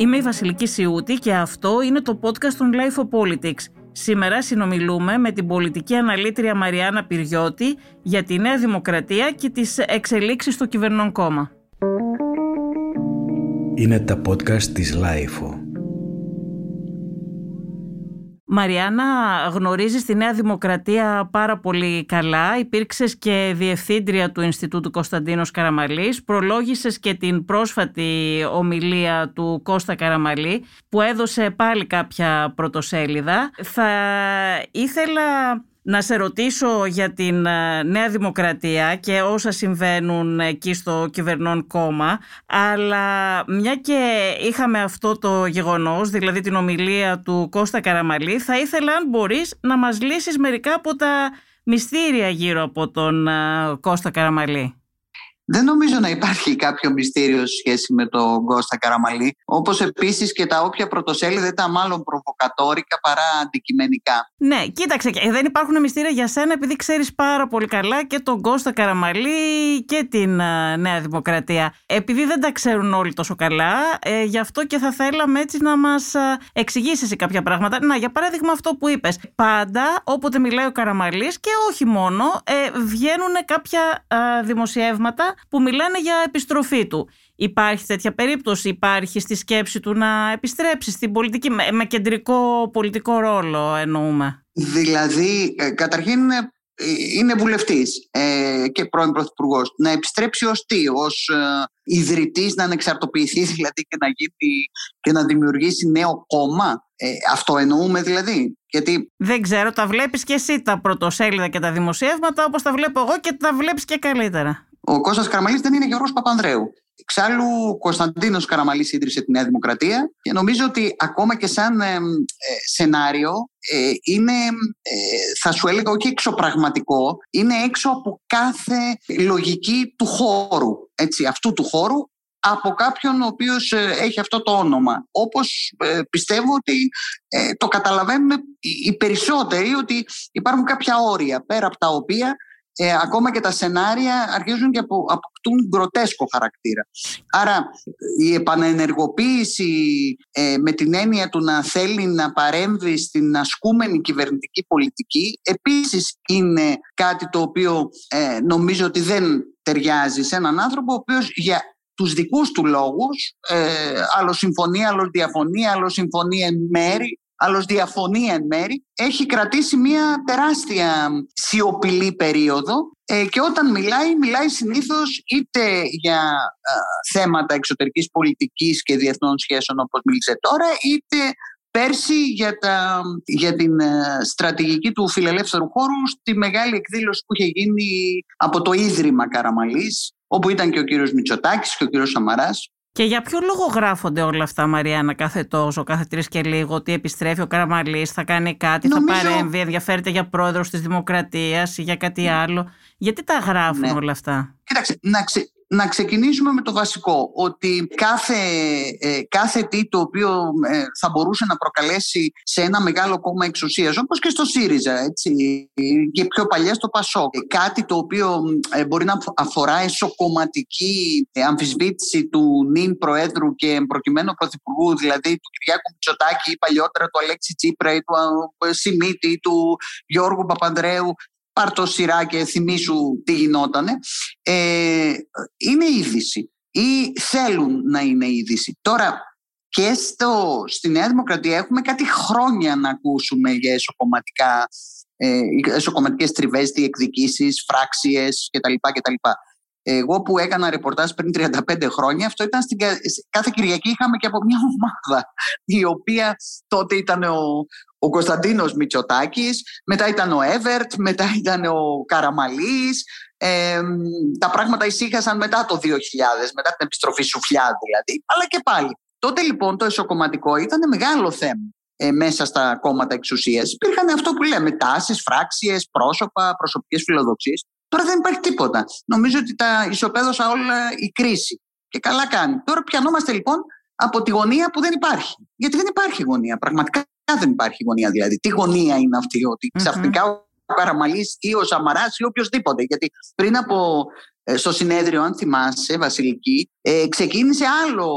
Είμαι η Βασιλική Σιούτη και αυτό είναι το podcast των Life of Politics. Σήμερα συνομιλούμε με την πολιτική αναλύτρια Μαριάννα Πυριώτη για τη Νέα Δημοκρατία και τις εξελίξεις στο κυβερνών κόμμα. Είναι τα podcast της Life Μαριάννα, γνωρίζεις τη Νέα Δημοκρατία πάρα πολύ καλά. Υπήρξες και διευθύντρια του Ινστιτούτου Κωνσταντίνος Καραμαλής. Προλόγησες και την πρόσφατη ομιλία του Κώστα Καραμαλή που έδωσε πάλι κάποια πρωτοσέλιδα. Θα ήθελα να σε ρωτήσω για την ε, Νέα Δημοκρατία και όσα συμβαίνουν εκεί στο κυβερνών κόμμα, αλλά μια και είχαμε αυτό το γεγονός, δηλαδή την ομιλία του Κώστα Καραμαλή, θα ήθελα αν μπορείς να μας λύσεις μερικά από τα μυστήρια γύρω από τον ε, Κώστα Καραμαλή. Δεν νομίζω να υπάρχει κάποιο μυστήριο σχέση με τον Κώστα Καραμαλή. Όπως επίσης και τα όποια πρωτοσέλιδα ήταν μάλλον προβοκατόρικα παρά αντικειμενικά. Ναι, κοίταξε. Δεν υπάρχουν μυστήρια για σένα επειδή ξέρεις πάρα πολύ καλά και τον Κώστα Καραμαλή και την uh, Νέα Δημοκρατία. Επειδή δεν τα ξέρουν όλοι τόσο καλά, ε, γι' αυτό και θα θέλαμε έτσι να μας uh, εξηγήσεις κάποια πράγματα. Να, για παράδειγμα, αυτό που είπες. Πάντα όποτε μιλάει ο Καραμαλής και όχι μόνο, ε, βγαίνουν κάποια uh, δημοσιεύματα που μιλάνε για επιστροφή του. Υπάρχει τέτοια περίπτωση, υπάρχει στη σκέψη του να επιστρέψει στην πολιτική, με, κεντρικό πολιτικό ρόλο εννοούμε. Δηλαδή, ε, καταρχήν είναι, είναι βουλευτής ε, και πρώην πρωθυπουργός. Να επιστρέψει ως τι, ως ε, ιδρυτής, να ανεξαρτοποιηθεί δηλαδή και να, γίνει, και να δημιουργήσει νέο κόμμα. Ε, αυτό εννοούμε δηλαδή. Γιατί... Δεν ξέρω, τα βλέπεις και εσύ τα πρωτοσέλιδα και τα δημοσιεύματα όπως τα βλέπω εγώ και τα βλέπεις και καλύτερα. Ο Κώστας Καραμαλής δεν είναι Γιώργος Παπανδρέου. Εξάλλου, ο Κωνσταντίνος Καραμαλής ίδρυσε τη Νέα Δημοκρατία και νομίζω ότι ακόμα και σαν ε, σενάριο ε, είναι, ε, θα σου έλεγα, όχι εξωπραγματικό, είναι έξω από κάθε λογική του χώρου, έτσι, αυτού του χώρου, από κάποιον ο οποίος έχει αυτό το όνομα. Όπως πιστεύω ότι το καταλαβαίνουν οι περισσότεροι ότι υπάρχουν κάποια όρια πέρα από τα οποία ε, ακόμα και τα σενάρια αρχίζουν και αποκτούν γκροτέσκο χαρακτήρα. Άρα η επανενεργοποίηση ε, με την έννοια του να θέλει να παρέμβει στην ασκούμενη κυβερνητική πολιτική επίσης είναι κάτι το οποίο ε, νομίζω ότι δεν ταιριάζει σε έναν άνθρωπο ο οποίος για τους δικούς του λόγους, ε, άλλο συμφωνία, άλλο διαφωνία, άλλο συμφωνία εν μέρη, άλλος διαφωνεί εν μέρη, έχει κρατήσει μια τεράστια σιωπηλή περίοδο ε, και όταν μιλάει, μιλάει συνήθως είτε για θέματα εξωτερικής πολιτικής και διεθνών σχέσεων όπως μίλησε τώρα, είτε πέρσι για, τα, για την ε, στρατηγική του φιλελεύθερου χώρου στη μεγάλη εκδήλωση που είχε γίνει από το Ίδρυμα Καραμαλής, όπου ήταν και ο κύριος Μητσοτάκης και ο κύριος Σαμαράς και για ποιο λόγο γράφονται όλα αυτά, Μαριάννα, κάθε τόσο, κάθε τρεις και λίγο, ότι επιστρέφει ο Καραμαλής, θα κάνει κάτι, θα παρέμβει, ενδιαφέρεται για πρόεδρο της Δημοκρατίας ή για κάτι ναι. άλλο. Γιατί τα γράφουν ναι. όλα αυτά; Κοίταξε, να, ξε, να ξεκινήσουμε με το βασικό, ότι κάθε, ε, κάθε τι το οποίο ε, θα μπορούσε να προκαλέσει σε ένα μεγάλο κόμμα εξουσίας, όπως και στο ΣΥΡΙΖΑ έτσι, και πιο παλιά στο ΠΑΣΟΚ, κάτι το οποίο ε, μπορεί να αφορά εσωκομματική αμφισβήτηση του νυν Προέδρου και προκειμένου Πρωθυπουργού, δηλαδή του Κυριάκου Μητσοτάκη ή παλιότερα του Αλέξη Τσίπρα ή του Σιμίτη ή του Γιώργου Παπανδρέου πάρ το σειρά και θυμίσου τι γινότανε, ε, είναι είδηση ή θέλουν να είναι είδηση. Τώρα και στο, στη Νέα Δημοκρατία έχουμε κάτι χρόνια να ακούσουμε για εσωκομματικά, ε, εσωκομματικές τριβές, διεκδικήσεις, φράξιες κτλ. κτλ. Εγώ που έκανα ρεπορτάζ πριν 35 χρόνια, αυτό ήταν στην, κάθε Κυριακή είχαμε και από μια ομάδα, η οποία τότε ήταν ο, ο Κωνσταντίνος Μητσοτάκης, μετά ήταν ο Εύερτ, μετά ήταν ο Καραμαλής. Ε, τα πράγματα ησύχασαν μετά το 2000, μετά την επιστροφή Σουφλιά δηλαδή, αλλά και πάλι. Τότε λοιπόν το εσωκομματικό ήταν μεγάλο θέμα ε, μέσα στα κόμματα εξουσίας. Υπήρχαν αυτό που λέμε τάσεις, φράξιε, πρόσωπα, προσωπικές φιλοδοξίες. Τώρα δεν υπάρχει τίποτα. Νομίζω ότι τα ισοπαίδωσα όλα η κρίση. Και καλά κάνει. Τώρα πιανόμαστε λοιπόν από τη γωνία που δεν υπάρχει. Γιατί δεν υπάρχει γωνία. Πραγματικά δεν υπάρχει γωνία. Δηλαδή, τι γωνία είναι αυτή, ότι ξαφνικά ο Καραμαλής ή ο Σαμαράς ή οποιοδήποτε. Γιατί πριν από ε, στο συνέδριο, αν θυμάσαι, Βασιλική, ε, ξεκίνησε άλλο,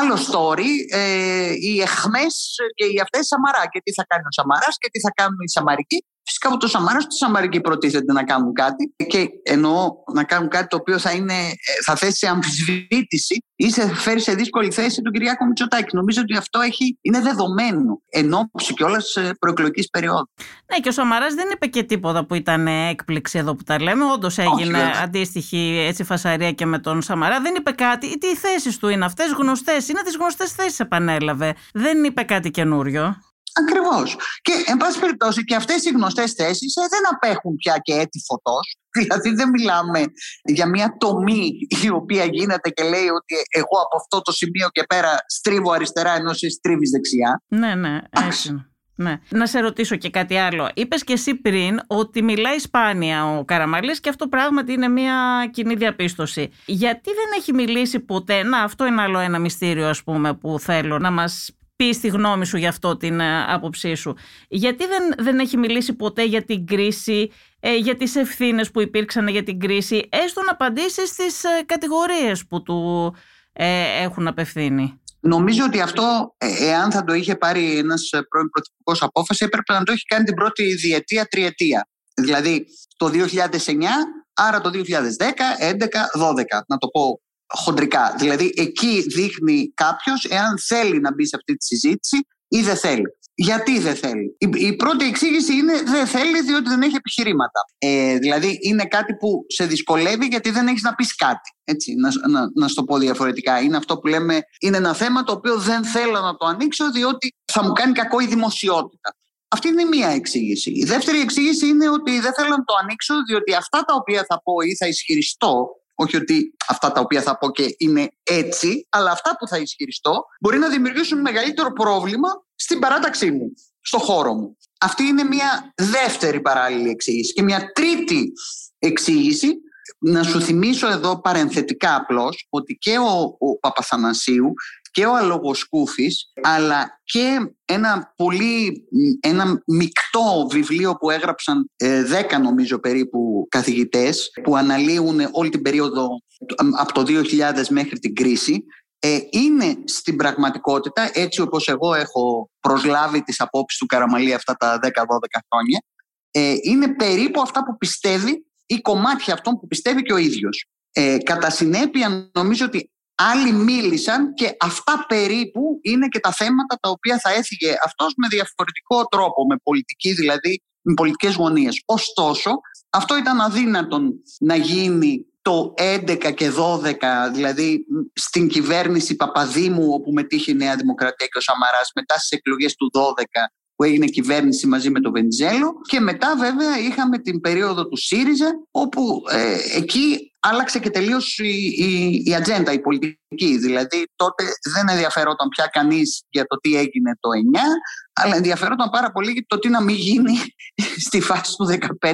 άλλο story, ε, οι εχμές και οι αυτές Σαμαρά και τι θα κάνει ο Σαμαράς και τι θα κάνουν οι Σαμαρικοί Φυσικά από το Σαμάρα του Σαμαρικοί προτίθεται να κάνουν κάτι και εννοώ να κάνουν κάτι το οποίο θα, είναι, ε, θα θέσει σε αμφισβήτηση ή σε φέρει σε δύσκολη θέση τον Κυριάκο Μητσοτάκη. Νομίζω ότι αυτό έχει, είναι δεδομένο εν ώψη κιόλας προεκλογικής περίοδου. Ναι, και ο Σαμαρά δεν είπε και τίποτα που ήταν έκπληξη εδώ που τα λέμε. Όντως έγινε Όχι, αντίστοιχη έτσι, φασαρία και με τον Σαμαρά. Δεν είπε κάτι. Τι θέσεις του είναι αυτές γνωστές. Είναι τις γνωστές θέσεις, επανέλαβε. Δεν είπε κάτι καινούριο. Ακριβώς. Και, εν πάση περιπτώσει, και αυτές οι γνωστές θέσεις ε, δεν απέχουν πια και έτη φωτός. Δηλαδή, δεν μιλάμε για μια τομή η οποία γίνεται και λέει ότι εγώ από αυτό το σημείο και πέρα στρίβω αριστερά ενώ εσύ στρίβεις δεξιά. Ναι, ναι, έτσι. Ναι. Να σε ρωτήσω και κάτι άλλο. Είπες και εσύ πριν ότι μιλάει σπάνια ο Καραμαλής και αυτό πράγματι είναι μια κοινή διαπίστωση. Γιατί δεν έχει μιλήσει ποτέ, να αυτό είναι άλλο ένα μυστήριο ας πούμε που θέλω να μας πεις στη γνώμη σου γι' αυτό την ε, άποψή σου. Γιατί δεν, δεν έχει μιλήσει ποτέ για την κρίση, ε, για τις ευθύνες που υπήρξαν για την κρίση, έστω να απαντήσεις στις ε, κατηγορίες που του έχουν απευθύνει; Νομίζω ότι αυτό, εάν θα το είχε πάρει ένας πρώην πρωθυπουργός απόφαση, έπρεπε να το έχει κάνει την πρώτη διετία, τριετία. Δηλαδή το 2009, άρα το 2010, 2011, 2012, να το πω χοντρικά. Δηλαδή εκεί δείχνει κάποιος εάν θέλει να μπει σε αυτή τη συζήτηση ή δεν θέλει. Γιατί δεν θέλει. Η, πρώτη εξήγηση είναι δεν θέλει διότι δεν έχει επιχειρήματα. Ε, δηλαδή είναι κάτι που σε δυσκολεύει γιατί δεν έχεις να πεις κάτι. Έτσι, να, να, να σου το πω διαφορετικά. Είναι αυτό που λέμε, είναι ένα θέμα το οποίο δεν θέλω να το ανοίξω διότι θα μου κάνει κακό η δημοσιότητα. Αυτή είναι μία εξήγηση. Η δεύτερη εξήγηση είναι ότι δεν θέλω να το ανοίξω διότι αυτά τα οποία θα πω ή θα ισχυριστώ όχι ότι αυτά τα οποία θα πω και είναι έτσι, αλλά αυτά που θα ισχυριστώ μπορεί να δημιουργήσουν μεγαλύτερο πρόβλημα στην παράταξή μου, στο χώρο μου. Αυτή είναι μια δεύτερη παράλληλη εξήγηση. Και μια τρίτη εξήγηση, να σου θυμίσω εδώ παρενθετικά απλώς, ότι και ο, ο Παπαθανασίου και ο Αλογοσκούφης αλλά και ένα πολύ ένα μεικτό βιβλίο που έγραψαν ε, δέκα νομίζω περίπου καθηγητές που αναλύουν όλη την περίοδο από το 2000 μέχρι την κρίση ε, είναι στην πραγματικότητα έτσι όπως εγώ έχω προσλάβει τις απόψεις του Καραμαλή αυτά τα 10-12 χρόνια ε, είναι περίπου αυτά που πιστεύει ή κομμάτια αυτών που πιστεύει και ο ίδιος. Ε, κατά συνέπεια νομίζω ότι Άλλοι μίλησαν και αυτά περίπου είναι και τα θέματα τα οποία θα έφυγε αυτός με διαφορετικό τρόπο, με πολιτική δηλαδή, με πολιτικές γωνίες. Ωστόσο, αυτό ήταν αδύνατον να γίνει το 11 και 12, δηλαδή στην κυβέρνηση Παπαδήμου όπου μετήχε η Νέα Δημοκρατία και ο Σαμαράς μετά στις εκλογές του 12 που έγινε κυβέρνηση μαζί με τον Βενιζέλο και μετά βέβαια είχαμε την περίοδο του ΣΥΡΙΖΑ όπου ε, εκεί άλλαξε και τελείως η, η, η ατζέντα, η πολιτική. Δηλαδή τότε δεν ενδιαφερόταν πια κανείς για το τι έγινε το 9, αλλά ενδιαφερόταν πάρα πολύ για το τι να μην γίνει στη φάση του 15-16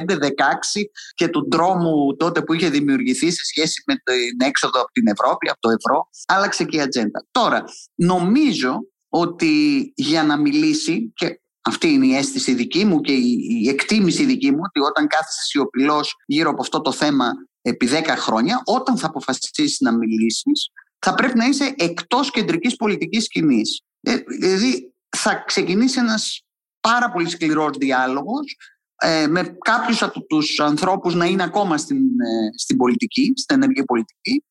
και του δρόμου τότε που είχε δημιουργηθεί σε σχέση με την έξοδο από την Ευρώπη, από το ευρώ. Άλλαξε και η ατζέντα. Τώρα, νομίζω ότι για να μιλήσει και αυτή είναι η αίσθηση δική μου και η εκτίμηση δική μου ότι όταν κάθεσαι σιωπηλός γύρω από αυτό το θέμα επί 10 χρόνια, όταν θα αποφασίσεις να μιλήσεις, θα πρέπει να είσαι εκτός κεντρικής πολιτικής σκηνής. Ε, δηλαδή θα ξεκινήσει ένας πάρα πολύ σκληρός διάλογος ε, με κάποιους από τους ανθρώπους να είναι ακόμα στην, ε, στην πολιτική, στην ενεργή πολιτική,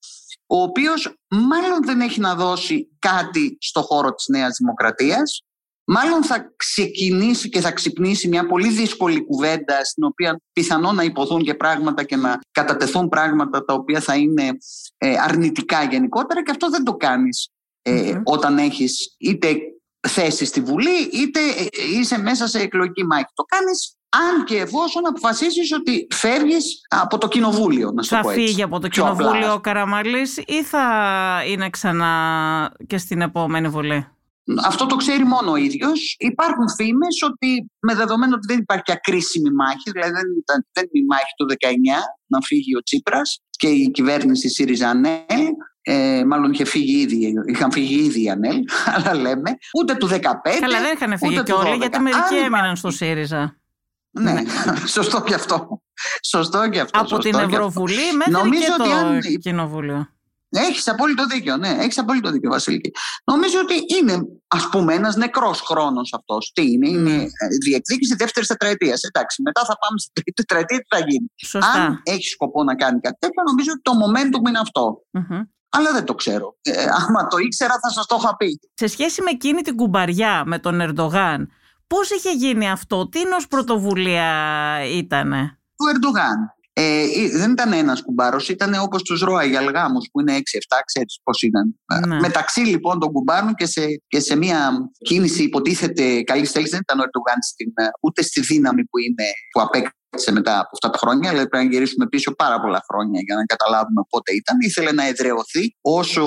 ο οποίος μάλλον δεν έχει να δώσει κάτι στο χώρο της Νέας Δημοκρατίας μάλλον θα ξεκινήσει και θα ξυπνήσει μια πολύ δύσκολη κουβέντα στην οποία πιθανόν να υποθούν και πράγματα και να κατατεθούν πράγματα τα οποία θα είναι ε, αρνητικά γενικότερα και αυτό δεν το κάνεις ε, όταν έχεις είτε θέση στη Βουλή είτε ε, είσαι μέσα σε εκλογική μάχη. Το κάνεις αν και εφόσον αποφασίσεις ότι φεύγεις από το κοινοβούλιο, να σου θα πω έτσι. φύγει από το κοινοβούλιο ο Καραμαλής ή θα είναι ξανά και στην επόμενη Βουλή; Αυτό το ξέρει μόνο ο ίδιος. Υπάρχουν φήμες ότι με δεδομένο ότι δεν υπάρχει ακρίσιμη μάχη, δηλαδή δεν ήταν, δεν η μάχη του 19 να φύγει ο Τσίπρας και η κυβέρνηση ΣΥΡΙΖΑ ΑΝΕΛ, ε, μάλλον είχε φύγει ήδη, είχαν φύγει ήδη οι ΑΝΕΛ, αλλά λέμε, ούτε του 15. Καλά, δεν είχαν φύγει και όλοι, γιατί μερικοί έμειναν στο ΣΥΡΙΖΑ. Ναι, ναι. σωστό και αυτό. Σωστό και αυτό. Από την Ευρωβουλή μέχρι Νομίζω και το αν... Κοινοβούλιο. Έχεις απόλυτο δίκιο, ναι. Έχεις απόλυτο δίκιο, Βασίλικη. Νομίζω ότι είναι, ας πούμε, ένας νεκρός χρόνος αυτός. Τι είναι, είναι mm. διεκδίκηση δεύτερης τετραετίας. Εντάξει, μετά θα πάμε στην τρίτη τετραετία, τι θα γίνει. Σωστά. Αν έχεις σκοπό να κάνει κάτι τέτοιο, νομίζω ότι το momentum είναι αυτό. Mm-hmm. Αλλά δεν το ξέρω. Ε, άμα το ήξερα, θα σας το είχα πει. Σε σχέση με εκείνη την κουμπαριά με τον Ερντογάν, πώς είχε γίνει αυτό, τι ω πρωτοβουλία ήταν. Του Ερντογάν. Ε, δεν ήταν ένας κουμπάρος, ήταν όπως τους Royal Γάμου που είναι 6-7, ξέρεις πώς ήταν. Ναι. Μεταξύ λοιπόν των κουμπάρων και σε, και σε μια κίνηση υποτίθεται καλής θέλησης, δεν ήταν ο Ερντογάν ούτε στη δύναμη που, είναι, που απέκτησε μετά από αυτά τα χρόνια, αλλά πρέπει να γυρίσουμε πίσω πάρα πολλά χρόνια για να καταλάβουμε πότε ήταν. Ήθελε να εδρεωθεί όσο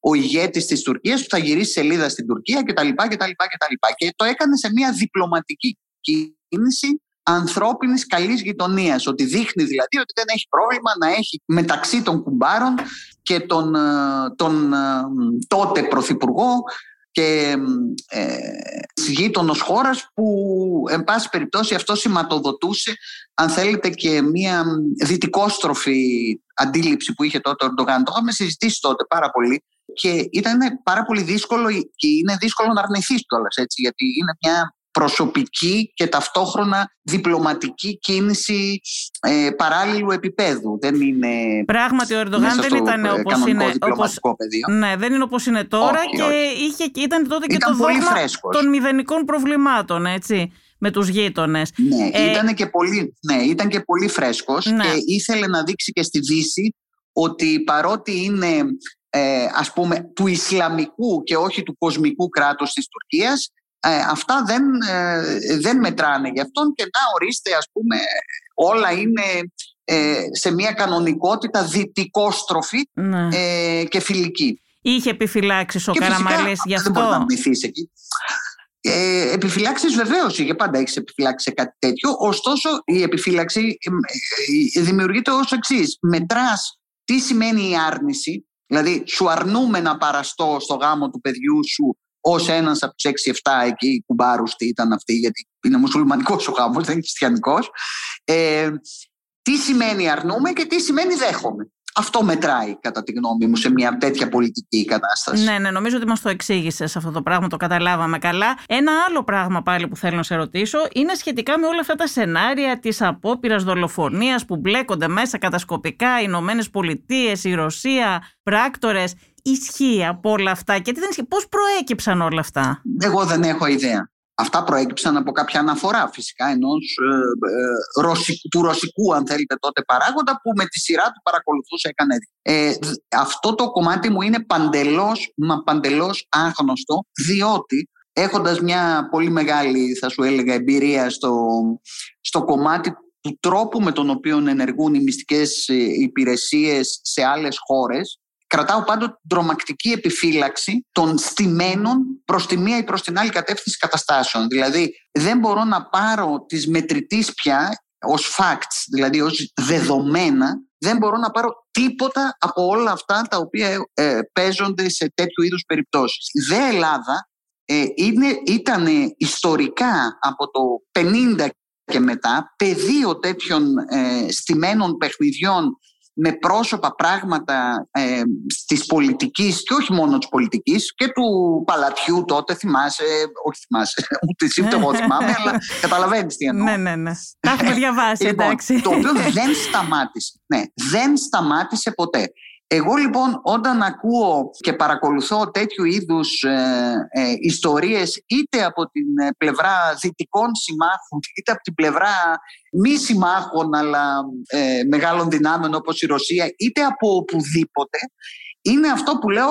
ο ηγέτης της Τουρκίας που θα γυρίσει σελίδα στην Τουρκία κτλ. Και το έκανε σε μια διπλωματική κίνηση ανθρώπινης καλής γειτονίας. Ότι δείχνει δηλαδή ότι δεν έχει πρόβλημα να έχει μεταξύ των κουμπάρων και τον, ε, τον ε, τότε πρωθυπουργό και ε, γείτονος χώρας που εν πάση περιπτώσει αυτό σηματοδοτούσε αν θέλετε και μια δυτικόστροφη αντίληψη που είχε τότε ο Ερντογάν. Το είχαμε συζητήσει τότε πάρα πολύ και ήταν πάρα πολύ δύσκολο και είναι δύσκολο να αρνηθείς κιόλας έτσι γιατί είναι μια προσωπική και ταυτόχρονα διπλωματική κίνηση ε, παράλληλου επίπεδου. Δεν είναι Πράγματι ο Ερντογάν δεν ήταν ε, όπως είναι, όπως, ναι, δεν είναι όπως είναι τώρα όχι, και όχι. Είχε, ήταν τότε ήταν και το δόγμα των μηδενικών προβλημάτων, έτσι με τους γείτονες. Ναι, ε, ήταν, και πολύ, ναι ήταν και πολύ φρέσκος ναι. και ήθελε να δείξει και στη Δύση ότι παρότι είναι ε, ας πούμε του Ισλαμικού και όχι του κοσμικού κράτους της Τουρκίας ε, αυτά δεν, ε, δεν μετράνε γι' αυτόν και να ορίστε ας πούμε όλα είναι ε, σε μια κανονικότητα δυτικόστροφη ναι. ε, και φιλική. Είχε επιφυλάξεις ο Καραμαλής γι' αυτό; Δεν μπορεί να εκεί. Ε, επιφυλάξεις βεβαίως είχε πάντα έχεις επιφυλάξει σε κάτι τέτοιο ωστόσο η επιφύλαξη δημιουργείται ως εξής. μετράς τι σημαίνει η άρνηση δηλαδή σου αρνούμε να παραστώ στο γάμο του παιδιού σου ως ένας από του 6-7 εκεί κουμπάρου τι ήταν αυτοί, γιατί είναι μουσουλμανικός ο γάμο, δεν είναι χριστιανικός. Ε, τι σημαίνει αρνούμε και τι σημαίνει δέχομαι. Αυτό μετράει, κατά τη γνώμη μου, σε μια τέτοια πολιτική κατάσταση. Ναι, ναι, νομίζω ότι μας το εξήγησες αυτό το πράγμα, το καταλάβαμε καλά. Ένα άλλο πράγμα πάλι που θέλω να σε ρωτήσω είναι σχετικά με όλα αυτά τα σενάρια της απόπειρας δολοφονίας που μπλέκονται μέσα κατασκοπικά οι Ηνωμένες Πολιτείες, η Ρωσία, πράκτορες ισχύει από όλα αυτά και τι δεν ισχύει. Πώς προέκυψαν όλα αυτά; Εγώ δεν έχω ιδέα. Αυτά προέκυψαν από κάποια αναφορά φυσικά ενός ε, ε, του ρωσικού αν θέλετε τότε παράγοντα που με τη σειρά του παρακολουθούσε έκανε ε, αυτό το κομμάτι μου είναι παντελώς μα παντελώς άγνωστο διότι έχοντας μια πολύ μεγάλη θα σου έλεγα εμπειρία στο, στο κομμάτι του τρόπου με τον οποίο ενεργούν οι μυστικές ε, υπηρεσίες σε άλλες χώρες κρατάω πάντοτε την τρομακτική επιφύλαξη των στημένων προς τη μία ή προς την άλλη κατεύθυνση καταστάσεων. Δηλαδή δεν μπορώ να πάρω τις μετρητής πια ως facts, δηλαδή ως δεδομένα, δεν μπορώ να πάρω τίποτα από όλα αυτά τα οποία ε, παίζονται σε τέτοιου είδους περιπτώσεις. Η ΔΕ Ελλάδα ε, ήταν ιστορικά από το 50 και μετά πεδίο τέτοιων ε, στημένων παιχνιδιών με πρόσωπα πράγματα ε, της πολιτικής και όχι μόνο της πολιτικής και του παλατιού τότε θυμάσαι, όχι θυμάσαι, ούτε εσύ ούτε εγώ θυμάμαι αλλά καταλαβαίνεις τι εννοώ. Ναι, ναι, ναι. Τα έχουμε διαβάσει, λοιπόν, εντάξει. Το οποίο δεν σταμάτησε. Ναι, δεν σταμάτησε ποτέ. Εγώ λοιπόν όταν ακούω και παρακολουθώ τέτοιου είδους ε, ε, ιστορίες είτε από την ε, πλευρά δυτικών συμμάχων είτε από την πλευρά μη συμμάχων αλλά ε, μεγάλων δυνάμεων όπως η Ρωσία είτε από οπουδήποτε είναι αυτό που λέω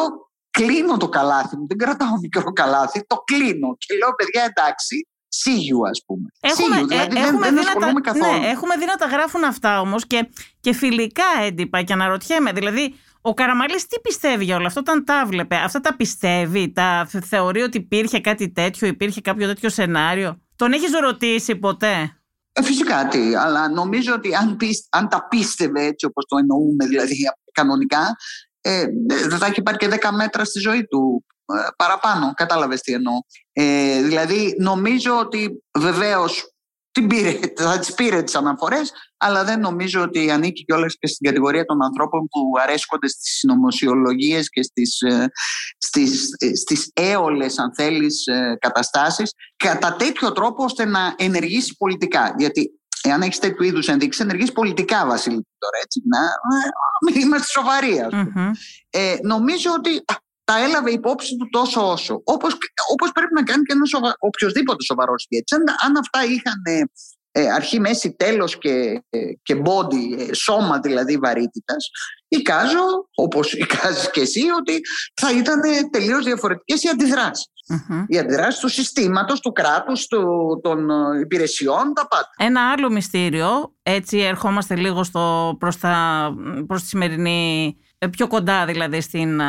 κλείνω το καλάθι μου, δεν κρατάω μικρό καλάθι, το κλείνω και λέω παιδιά εντάξει See you, ας πούμε. Έχουμε, you, δηλαδή ε, δεν, έχουμε δεν ασχολούμαι καθόλου. Ναι, έχουμε δει να τα γράφουν αυτά όμως και, και φιλικά έντυπα και αναρωτιέμαι. Δηλαδή, ο Καραμαλής τι πιστεύει για όλα αυτά όταν τα βλέπε. Αυτά τα πιστεύει, τα θεωρεί ότι υπήρχε κάτι τέτοιο, υπήρχε κάποιο τέτοιο σενάριο; Τον έχεις ρωτήσει ποτέ; Ε, φυσικά τι, αλλά νομίζω ότι αν, αν τα πίστευε έτσι όπως το εννοούμε δηλαδή κανονικά, ε, δεν θα έχει πάρει και 10 μέτρα στη ζωή του ε, παραπάνω. Κατάλαβες τι εννοώ. Ε, δηλαδή νομίζω ότι βεβαίως την πήρε, θα τις πήρε τις αναφορές, αλλά δεν νομίζω ότι ανήκει κιόλας και στην κατηγορία των ανθρώπων που αρέσκονται στις συνωμοσιολογίες και στις, ε, στις, ε, στις έολες, αν θέλεις, ε, καταστάσεις, κατά τέτοιο τρόπο ώστε να ενεργήσει πολιτικά. Γιατί εάν έχεις τέτοιου είδους ενδείξεις, ενεργείς πολιτικά, Βασίλη, τώρα έτσι. Να, μην είμαστε σοβαροί, ας πούμε. Ε, νομίζω ότι τα έλαβε υπόψη του τόσο όσο. Όπως, όπως πρέπει να κάνει και ένας σοβα... οποιοδήποτε σοβαρός ηγέτης. Αν, αν αυτά είχαν ε, αρχή, μέση, τέλος και, ε, και body, ε, σώμα δηλαδή βαρύτητας, εικάζω, όπως εικάζεις και εσύ, ότι θα ήταν τελείως διαφορετικές οι αντιδράσεις. Mm-hmm. Οι αντιδράσεις του συστήματος, του κράτους, των ε, υπηρεσιών, τα πάντα. Ένα άλλο μυστήριο, έτσι ερχόμαστε λίγο στο, προς, τα, προς τη σημερινή ε, πιο κοντά δηλαδή στην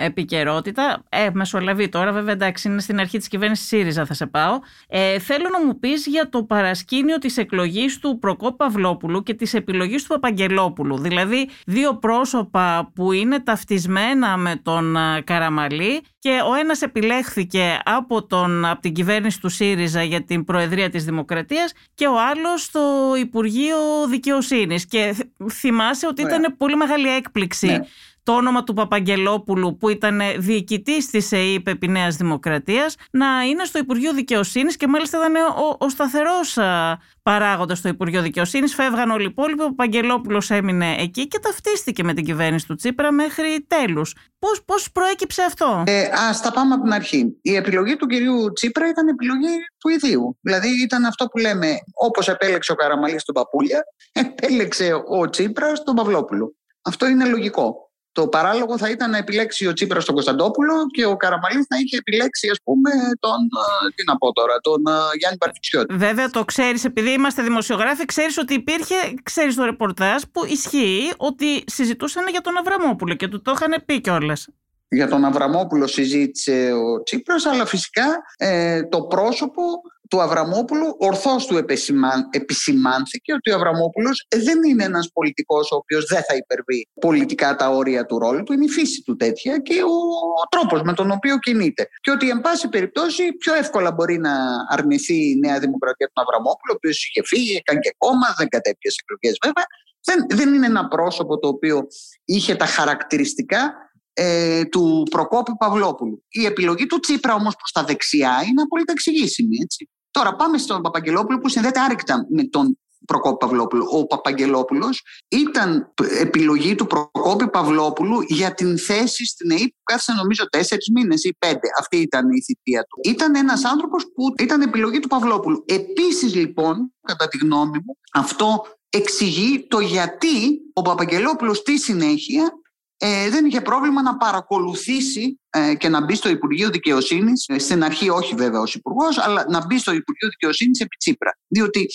επικαιρότητα. Ε, μεσολαβεί τώρα, βέβαια εντάξει, είναι στην αρχή της κυβέρνησης ΣΥΡΙΖΑ θα σε πάω. Ε, θέλω να μου πεις για το παρασκήνιο της εκλογής του Προκόπου Παυλόπουλου και της επιλογής του Παπαγγελόπουλου. Δηλαδή δύο πρόσωπα που είναι ταυτισμένα με τον Καραμαλή και ο ένας επιλέχθηκε από, τον, από την κυβέρνηση του ΣΥΡΙΖΑ για την Προεδρία της Δημοκρατίας και ο άλλος στο Υπουργείο Δικαιοσύνης. Και θυμάσαι ότι ήταν πολύ μεγάλη έκπληξη ναι. Το όνομα του Παπαγγελόπουλου που ήταν διοικητής της ΕΕΠ επί Νέας Δημοκρατίας να είναι στο Υπουργείο Δικαιοσύνης και μάλιστα ήταν ο, ο σταθερός παράγοντας στο Υπουργείο Δικαιοσύνης. Φεύγαν όλοι οι υπόλοιποι. Ο Παπαγγελόπουλος έμεινε εκεί και ταυτίστηκε με την κυβέρνηση του Τσίπρα μέχρι τέλους. Πώς πώς προέκυψε αυτό, ε, Α τα πάμε από την αρχή. Η επιλογή του κυρίου Τσίπρα ήταν επιλογή του ιδίου. Δηλαδή ήταν αυτό που λέμε, όπως επέλεξε ο Καραμαλής τον Παπούλια, επέλεξε ο Τσίπρας τον Παυλόπουλο. Αυτό είναι λογικό. Το παράλογο θα ήταν να επιλέξει ο Τσίπρας τον Κωνσταντόπουλο και ο Καραμαλής να είχε επιλέξει, ας πούμε, τον. Ε, τι να πω τώρα, τον ε, Γιάννη Παρφιτσιώτη. Βέβαια, το ξέρεις, επειδή είμαστε δημοσιογράφοι, ξέρεις ότι υπήρχε, ξέρεις το ρεπορτάζ που ισχύει ότι συζητούσαν για τον Αβραμόπουλο και του το είχαν πει κιόλας. Για τον Αβραμόπουλο συζήτησε ο Τσίπρας, αλλά φυσικά ε, το πρόσωπο του Αβραμόπουλου ορθώς του επισημάνθηκε ότι ο Αβραμόπουλος δεν είναι ένας πολιτικός ο οποίος δεν θα υπερβεί πολιτικά τα όρια του ρόλου του, είναι η φύση του τέτοια και ο, ο τρόπος με τον οποίο κινείται. Και ότι εν πάση περιπτώσει πιο εύκολα μπορεί να αρνηθεί η Νέα Δημοκρατία του Αβραμόπουλου, ο οποίος είχε φύγει, έκανε και κόμμα, δεν κατέπιασε εκλογές βέβαια. Δεν, δεν είναι ένα πρόσωπο το οποίο είχε τα χαρακτηριστικά ε, του Προκόπη Παυλόπουλου. Η επιλογή του Τσίπρα όμως προς τα δεξιά είναι απόλυτα εξηγήσιμη. Έτσι. Τώρα πάμε στον Παπαγγελόπουλο που συνδέεται άρρηκτα με τον Προκόπη Παυλόπουλο. Ο Παπαγγελόπουλος ήταν επιλογή του Προκόπη Παυλόπουλου για την θέση στην ΕΕ που κάθισε νομίζω τέσσερις μήνες ή πέντε. Αυτή ήταν η θητεία του. Ήταν ένας άνθρωπος που ήταν επιλογή του Παυλόπουλου. Επίσης λοιπόν, κατά τη γνώμη μου, αυτό εξηγεί το γιατί ο Παπαγγελόπουλος στη συνέχεια ε, δεν είχε πρόβλημα να παρακολουθήσει ε, και να μπει στο Υπουργείο Δικαιοσύνης. Ε, στην αρχή, όχι βέβαια ως Υπουργός, αλλά να μπει στο Υπουργείο Δικαιοσύνης επί Τσίπρα. Διότι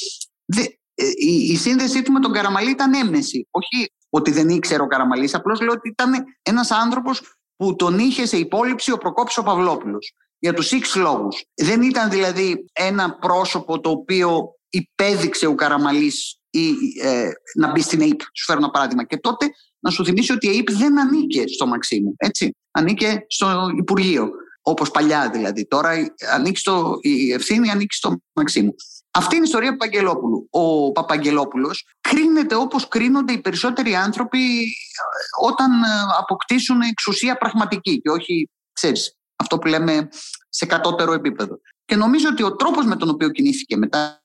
δε, ε, η, η, σύνδεσή του με τον Καραμαλή ήταν έμεση. Όχι ότι δεν ήξερε ο Καραμαλής, απλώς λέω ότι ήταν ένας άνθρωπος που τον είχε σε υπόλοιψη ο Προκόπης ο Παυλόπουλος. Για τους έξι λόγους. Δεν ήταν δηλαδή ένα πρόσωπο το οποίο υπέδειξε ο Καραμαλής ή ε, να μπει στην ΑΕΠ. Σου φέρω ένα παράδειγμα. Και τότε να σου θυμίσω ότι η ΑΕΠ δεν ανήκε στο Μαξίμου. Έτσι. Ανήκε στο Υπουργείο. Όπως παλιά δηλαδή. Τώρα ανήκει στο, η ευθύνη ανήκει στο Μαξίμου. Αυτή είναι η ιστορία του Παπαγγελόπουλου. Ο Παπαγγελόπουλος κρίνεται όπως κρίνονται οι περισσότεροι άνθρωποι ε, όταν ε, αποκτήσουν εξουσία πραγματική και όχι, ξέρεις, αυτό που λέμε σε κατώτερο επίπεδο. Και νομίζω ότι ο τρόπος με τον οποίο κινήθηκε μετά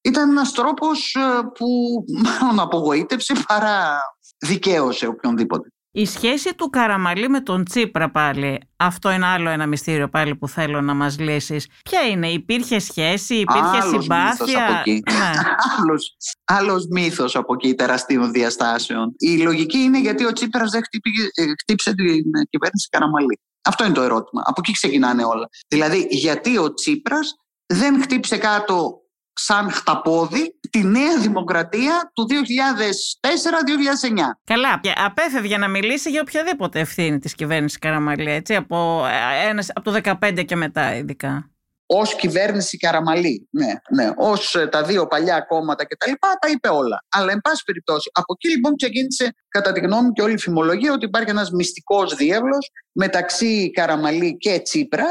ήταν ένας τρόπος ε, που μάλλον απογοήτευσε παρά δικαίωσε οποιονδήποτε. Η σχέση του Καραμαλή με τον Τσίπρα πάλι, αυτό είναι άλλο ένα μυστήριο πάλι που θέλω να μας λύσεις. Ποια είναι, υπήρχε σχέση, υπήρχε άλλος συμπάθεια; Μύθος από εκεί. Ναι. άλλος, άλλος μύθος από εκεί τεραστίων διαστάσεων. Η λογική είναι γιατί ο Τσίπρας δεν ε, χτύπησε την κυβέρνηση Καραμαλή. Αυτό είναι το ερώτημα. Από εκεί ξεκινάνε όλα. Δηλαδή, γιατί ο Τσίπρας δεν χτύπησε κάτω σαν χταπόδι τη νέα δημοκρατία του 2004-2009. Καλά, απέφευγε να μιλήσει για οποιαδήποτε ευθύνη της κυβέρνησης Καραμαλή, έτσι, από, ε, ένας, από το 2015 και μετά ειδικά. Ως κυβέρνηση Καραμαλή, ναι, ναι, ως ε, τα δύο παλιά κόμματα και τα λοιπά, τα είπε όλα. Αλλά, εν πάση περιπτώσει, από εκεί λοιπόν ξεκίνησε, κατά τη γνώμη και όλη η φημολογία, ότι υπάρχει ένας μυστικός διεύλος μεταξύ Καραμαλή και Τσίπρα.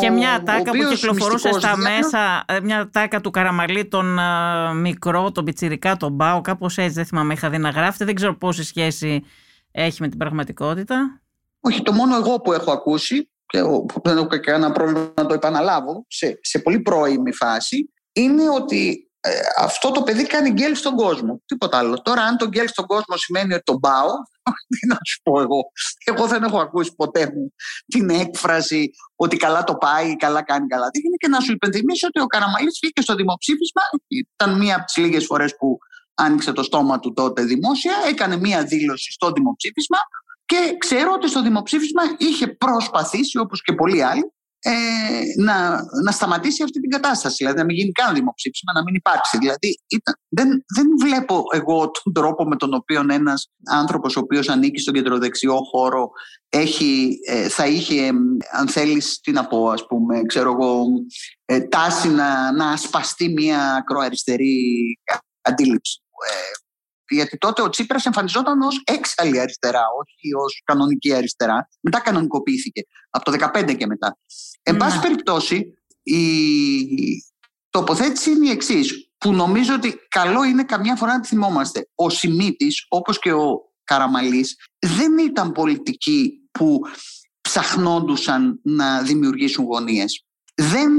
Και μια ατάκα που κυκλοφορούσε στα μέσα, ε, μια ατάκα του Καραμαλή, τον uh, μικρό, τον πιτσιρικά, τον Μπάο, κάπως έτσι, δεν θυμάμαι, είχα δει να γράφετε, δεν ξέρω πόση σχέση έχει με την πραγματικότητα. Όχι, το μόνο εγώ που έχω ακούσει και δεν έχω κανένα πρόβλημα να το επαναλάβω σε, σε πολύ πρώιμη φάση, είναι ότι ε, αυτό το παιδί κάνει γκέλ στον κόσμο. Τίποτα άλλο. Τώρα, αν το γκέλ στον κόσμο σημαίνει ότι τον πάω, τι να σου πω εγώ. Εγώ δεν έχω ακούσει ποτέ μου την έκφραση ότι καλά το πάει, καλά κάνει καλά. Τι είναι και να σου υπενθυμίσω ότι ο Καραμαλής βγήκε στο δημοψήφισμα. Ήταν μία από τις λίγες φορές που άνοιξε το στόμα του τότε δημόσια. Έκανε μία δήλωση στο δημοψήφισμα και ξέρω ότι στο δημοψήφισμα είχε προσπαθήσει, όπως και πολλοί άλλοι, ε, να, να σταματήσει αυτή την κατάσταση. Δηλαδή να μην γίνει καν δημοψήφισμα, να μην υπάρξει. Δηλαδή ήταν, δεν, δεν βλέπω εγώ τον τρόπο με τον οποίο ένας άνθρωπος ο οποίος ανήκει στον κεντροδεξιό χώρο έχει, ε, θα είχε, αν θέλεις τι να πω ας πούμε, ξέρω εγώ, ε, τάση να, να ασπαστεί μια ακροαριστερή αντίληψη. Ε, γιατί τότε ο Τσίπρας εμφανιζόταν ως έξαλλη αριστερά, όχι ως κανονική αριστερά. Μετά κανονικοποιήθηκε, από το 2015 και μετά. Εν πάση ναι. περιπτώσει, η τοποθέτηση είναι η εξής, που νομίζω ότι καλό είναι καμιά φορά να τη θυμόμαστε. Ο Σιμίτης, όπως και ο Καραμαλής, δεν ήταν πολιτικοί που ψαχνόντουσαν να δημιουργήσουν γωνίες. Δεν,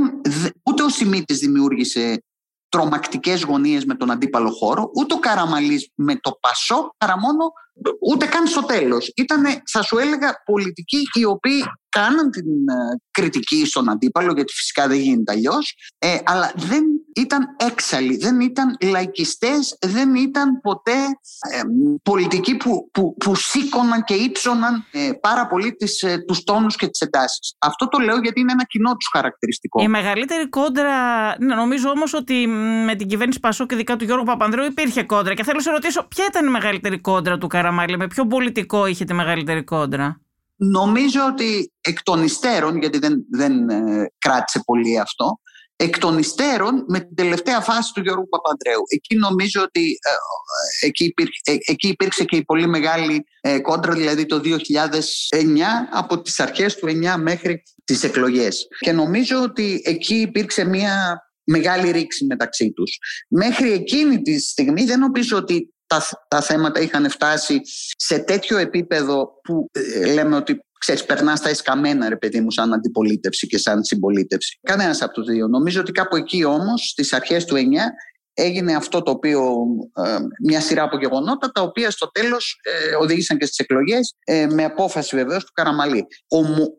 ούτε ο Σιμίτης δημιούργησε τρομακτικές γωνίες με τον αντίπαλο χώρο, ούτε ο Καραμαλής με το Πασό, παρά μόνο ούτε καν στο τέλος. Ήταν, θα σου έλεγα, πολιτικοί οι οποίοι κάναν την ε, κριτική στον αντίπαλο, γιατί φυσικά δεν γίνεται αλλιώς, ε, αλλά δεν ήταν έξαλλοι, δεν ήταν λαϊκιστές, δεν ήταν ποτέ ε, πολιτικοί που, που, που σήκωναν και ύψωναν ε, πάρα πολύ τις, ε, τους τόνους και τις εντάσεις. Αυτό το λέω γιατί είναι ένα κοινό τους χαρακτηριστικό. Η μεγαλύτερη κόντρα, ναι, νομίζω όμως ότι με την κυβέρνηση Πασό και δικά του Γιώργου Παπανδρέου υπήρχε κόντρα και θέλω να σε ρωτήσω ποια ήταν η μεγαλύτερη κόντρα του Καραμάλη, με ποιο πολιτικό είχε τη μεγαλύτερη κόντρα; Νομίζω ότι εκ των υστέρων, γιατί δεν, δεν ε, κράτησε πολύ αυτό, εκ των υστέρων με την τελευταία φάση του Γιώργου Παπαντρέου. Εκεί νομίζω ότι ε, ε, εκεί, υπήρξε, εκεί υπήρξε και η πολύ μεγάλη κόντρα, δηλαδή το 2009, από τις αρχές του 2009 μέχρι τις εκλογές. Και νομίζω ότι εκεί υπήρξε μια μεγάλη ρήξη μεταξύ τους. Μέχρι εκείνη τη στιγμή δεν νομίζω ότι τα, τα θέματα είχαν φτάσει σε τέτοιο επίπεδο που ε, λέμε ότι ξέρεις, περνάς στα εσκαμμένα, ρε παιδί μου, σαν αντιπολίτευση και σαν συμπολίτευση. Κανένας από τους δύο. Νομίζω ότι κάπου εκεί όμως, στις αρχές του 9, έγινε αυτό το οποίο, ε, μια σειρά από γεγονότα, τα οποία στο τέλος ε, οδήγησαν και στις εκλογές, ε, με απόφαση βεβαίως του Καραμαλή.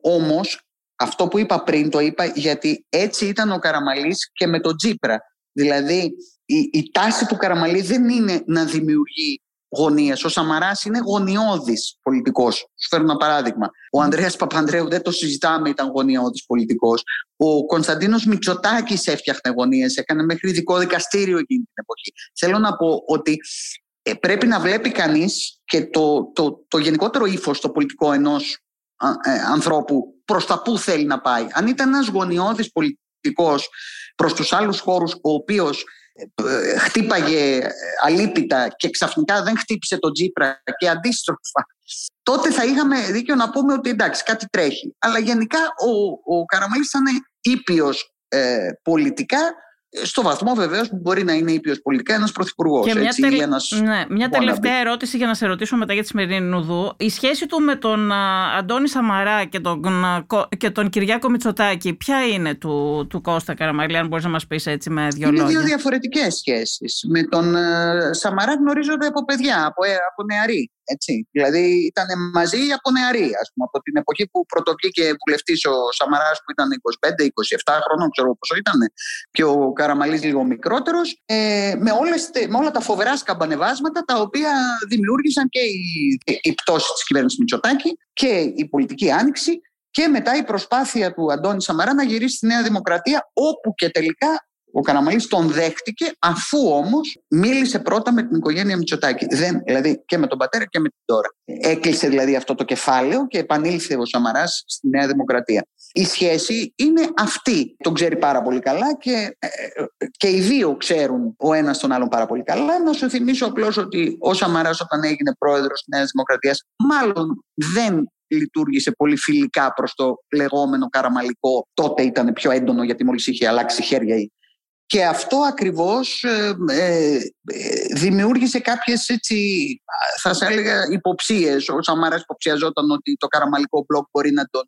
Όμως, αυτό που είπα πριν, το είπα γιατί έτσι ήταν ο Καραμαλής και με τον Τζίπρα. Δηλαδή, η, η τάση του Καραμαλή δεν είναι να δημιουργεί γωνίες. Ο Σαμαράς είναι γωνιώδης πολιτικός. Σου φέρω ένα παράδειγμα. Ο Ανδρέας Παπανδρέου δεν το συζητάμε, ήταν γωνιώδης πολιτικός. Ο Κωνσταντίνος Μητσοτάκης έφτιαχνε γωνίες, έκανε μέχρι ειδικό δικαστήριο εκείνη την εποχή. Θέλω να πω ότι ε, πρέπει να βλέπει κανείς και το, το, το γενικότερο ύφος το πολιτικό ενός ε, ανθρώπου προς τα πού θέλει να πάει. Αν ήταν ένας γωνιώδης πολιτικός προς τους άλλους χώρους, ο οποίος ε, χτύπαγε αλίπητα και ξαφνικά δεν χτύπησε τον Τζίπρα και αντίστροφα, τότε θα είχαμε δίκιο να πούμε ότι εντάξει κάτι τρέχει. Αλλά γενικά ο, ο Καραμαλής ήταν ήπιος ε, πολιτικά στο βαθμό βεβαίως που μπορεί να είναι ήπιος πολιτικά ένας πρωθυπουργός. Και μια, τελ... ένας... ναι, μια τελευταία ερώτηση για να σε ρωτήσω μετά για τη σημερινή Νουδού. Η σχέση του με τον Αντώνη Σαμαρά και τον, και τον Κυριάκο Μητσοτάκη, ποια είναι του, του Κώστα Καραμαλή, αν μπορείς να μας πεις έτσι με δύο είναι λόγια; Είναι δύο διαφορετικές σχέσεις. Με τον Σαμαρά γνωρίζονται από παιδιά, από, ε, από νεαροί. Έτσι. Δηλαδή ήταν μαζί από νεαρή, ας πούμε, από την εποχή που πρωτοβγήκε βουλευτής ο Σαμαράς που ήταν 25-27 χρόνων, ξέρω πόσο ήταν, και ο Καραμαλής λίγο μικρότερος, ε, με, με όλα τα φοβερά σκαμπανεβάσματα τα οποία δημιούργησαν και η, η πτώση της κυβέρνησης Μητσοτάκη και η πολιτική άνοιξη και μετά η προσπάθεια του Αντώνη Σαμαρά να γυρίσει στη Νέα Δημοκρατία, όπου και τελικά Ο Καραμαλής τον δέχτηκε αφού όμως μίλησε πρώτα με την οικογένεια Μητσοτάκη. Δεν, δηλαδή και με τον πατέρα και με την τώρα. Έκλεισε δηλαδή αυτό το κεφάλαιο και επανήλθε ο Σαμαράς στη Νέα Δημοκρατία. Η σχέση είναι αυτή. Τον ξέρει πάρα πολύ καλά και, ε, και οι δύο ξέρουν ο ένας τον άλλον πάρα πολύ καλά. Να σου θυμίσω απλώς ότι ο Σαμαράς όταν έγινε πρόεδρος της Νέας Δημοκρατίας μάλλον δεν λειτουργήσε πολύ φιλικά προς το λεγόμενο καραμαλικό. Τότε ήταν πιο έντονο γιατί μόλις είχε αλλάξει χέρια η και αυτό ακριβώς ε, ε, δημιούργησε κάποιες έτσι, θα σας έλεγα υποψίες. Ο Σαμάρας υποψιαζόταν ότι το καραμαλικό μπλοκ μπορεί να τον,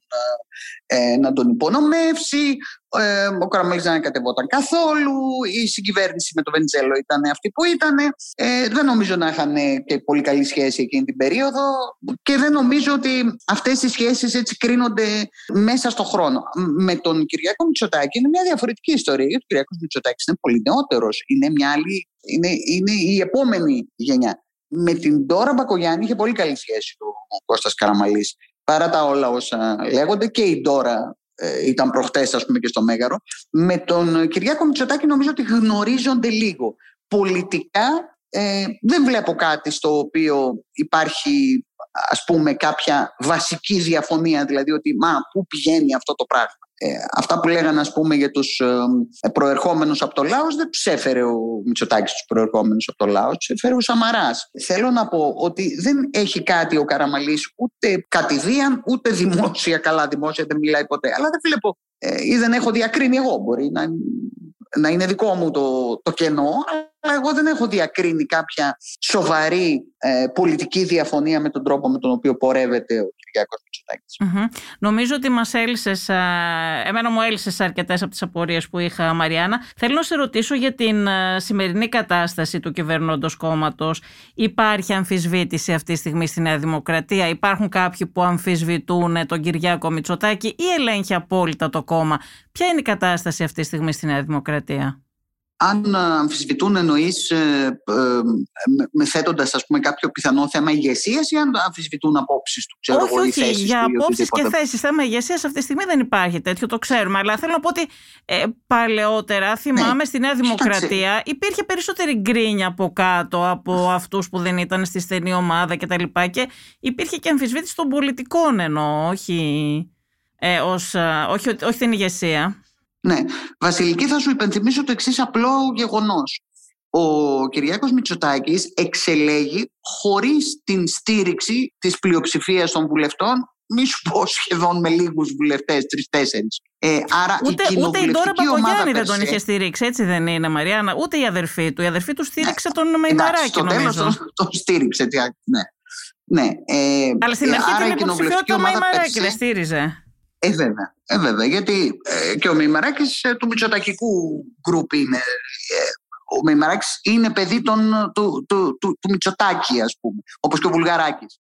ε, να τον υπονομεύσει. Ε, ο Καραμαλής δεν κατεβόταν καθόλου. Η συγκυβέρνηση με το Βενιζέλο ήταν αυτή που ήταν. Ε, δεν νομίζω να είχαν και πολύ καλή σχέση εκείνη την περίοδο και δεν νομίζω ότι αυτές οι σχέσεις έτσι κρίνονται μέσα στον χρόνο. Με τον Κυριακό Μητσοτάκη είναι μια διαφορετική ιστορία. Γιατί ο Κυριακός Μητσοτάκης είναι πολύ νεότερος. Είναι, μια άλλη, είναι, είναι η επόμενη γενιά. Με την Τώρα Μπακογιάννη είχε πολύ καλή σχέση ο, ο Κώστας Καραμαλής παρά τα όλα όσα λέγονται και η Ντόρα ε, ήταν προχτές ας πούμε και στο Μέγαρο. Με τον Κυριάκο Μητσοτάκη νομίζω ότι γνωρίζονται λίγο. Πολιτικά ε, δεν βλέπω κάτι στο οποίο υπάρχει ας πούμε κάποια βασική διαφωνία δηλαδή ότι μα πού πηγαίνει αυτό το πράγμα. Ε, αυτά που λέγανε ας πούμε για τους ε, προερχόμενους από το Λάος δεν τους έφερε ο Μητσοτάκης τους προερχόμενους από το Λάος, τους έφερε ο Σαμαράς. Θέλω να πω ότι δεν έχει κάτι ο Καραμαλής ούτε κατηδίαν ούτε δημόσια, καλά δημόσια δεν μιλάει ποτέ, αλλά δεν βλέπω ε, ή δεν έχω διακρίνει εγώ. Μπορεί να, να είναι δικό μου το, το κενό, αλλά εγώ δεν έχω διακρίνει κάποια σοβαρή ε, πολιτική διαφωνία με τον τρόπο με τον οποίο πορεύεται ο Κυριάκος Μητσοτάκης. Νομίζω ότι μας έλυσες, εμένα μου έλυσες αρκετές από τις απορίες που είχα Μαριάννα. Θέλω να σε ρωτήσω για την σημερινή κατάσταση του κυβερνώντος κόμματος. Υπάρχει αμφισβήτηση αυτή τη στιγμή στη Νέα Δημοκρατία; Υπάρχουν κάποιοι που αμφισβητούν τον Κυριάκο Μητσοτάκη ή ελέγχει απόλυτα το κόμμα; Ποια είναι η κατάσταση αυτή τη στιγμή στη Νέα Δημοκρατία; Αν αμφισβητούν εννοείς ε, ε, με θέτοντας κάποιο πιθανό θέμα ηγεσίας ή αν αμφισβητούν απόψεις του, ξέρω όχι, όχι, θέσεις για απόψεις και θέσεις. Θέμα ηγεσίας αυτή τη στιγμή δεν υπάρχει τέτοιο, το ξέρουμε. Αλλά θέλω να πω ότι ε, παλαιότερα, θυμάμαι, ναι, στη Νέα Δημοκρατία υπήρχε περισσότερη γκρίνια από κάτω από αυτούς που δεν ήταν στη στενή ομάδα κτλ. Και, και υπήρχε και αμφισβήτηση των πολιτικών εννοώ, όχι, ε, ως, ε, όχι, όχι την ηγεσία. Ναι. Βασιλική, θα σου υπενθυμίσω το εξής απλό γεγονός. Ο Κυριάκος Μητσοτάκης εξελέγει χωρίς την στήριξη της πλειοψηφίας των βουλευτών μη σου πω σχεδόν με λίγους βουλευτές, τρει-τέσσερι. Ε, άρα ούτε, η ούτε η Ντόρα Παπαγιάννη δεν τον είχε στηρίξει, έτσι δεν είναι, Μαριάννα; Ούτε η αδερφή του. Η αδερφή του στήριξε ναι. τον Μεϊμαράκη. Στο τέλος τον, τον στήριξε. Ναι. ναι. Ε, Αλλά στην αρχή την υποψηφιότητα Μεϊμαράκη δεν στήριζε. Ε, βέβαια. Ε, βέβαια. Γιατί ε, και ο Μημαράκης ε, του Μητσοτακικού γκρουπ είναι. Ε, ο Μημαράκης είναι παιδί των, του, του, του, του Μητσοτάκη, ας πούμε, όπως και ο Βουλγαράκης.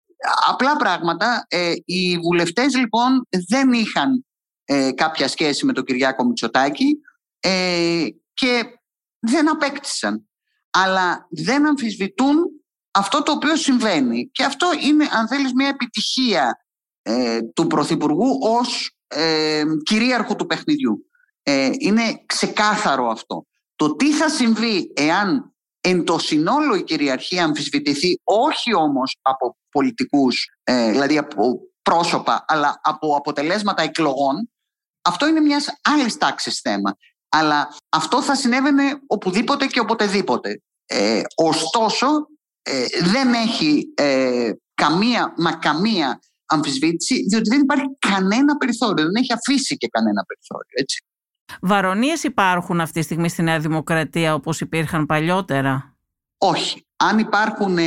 Απλά πράγματα. Ε, οι βουλευτές λοιπόν δεν είχαν ε, κάποια σχέση με τον Κυριάκο Μητσοτάκη ε, και δεν απέκτησαν. Αλλά δεν αμφισβητούν αυτό το οποίο συμβαίνει. Και αυτό είναι, αν θέλεις, μια επιτυχία ε, του Πρωθυπουργού ως ε, κυρίαρχου του παιχνιδιού. Ε, είναι ξεκάθαρο αυτό. Το τι θα συμβεί εάν εν το συνόλο η κυριαρχία αμφισβητηθεί όχι όμως από πολιτικούς, ε, δηλαδή από πρόσωπα, αλλά από αποτελέσματα εκλογών, αυτό είναι μιας άλλης τάξης θέμα. Αλλά αυτό θα συνέβαινε οπουδήποτε και οποτεδήποτε. Ε, ωστόσο, ε, δεν έχει ε, καμία, μα καμία αμφισβήτηση, διότι δεν υπάρχει κανένα περιθώριο, δεν έχει αφήσει και κανένα περιθώριο. Έτσι. Βαρονίες υπάρχουν αυτή τη στιγμή στη Νέα Δημοκρατία όπως υπήρχαν παλιότερα; Όχι. Αν υπάρχουν ε,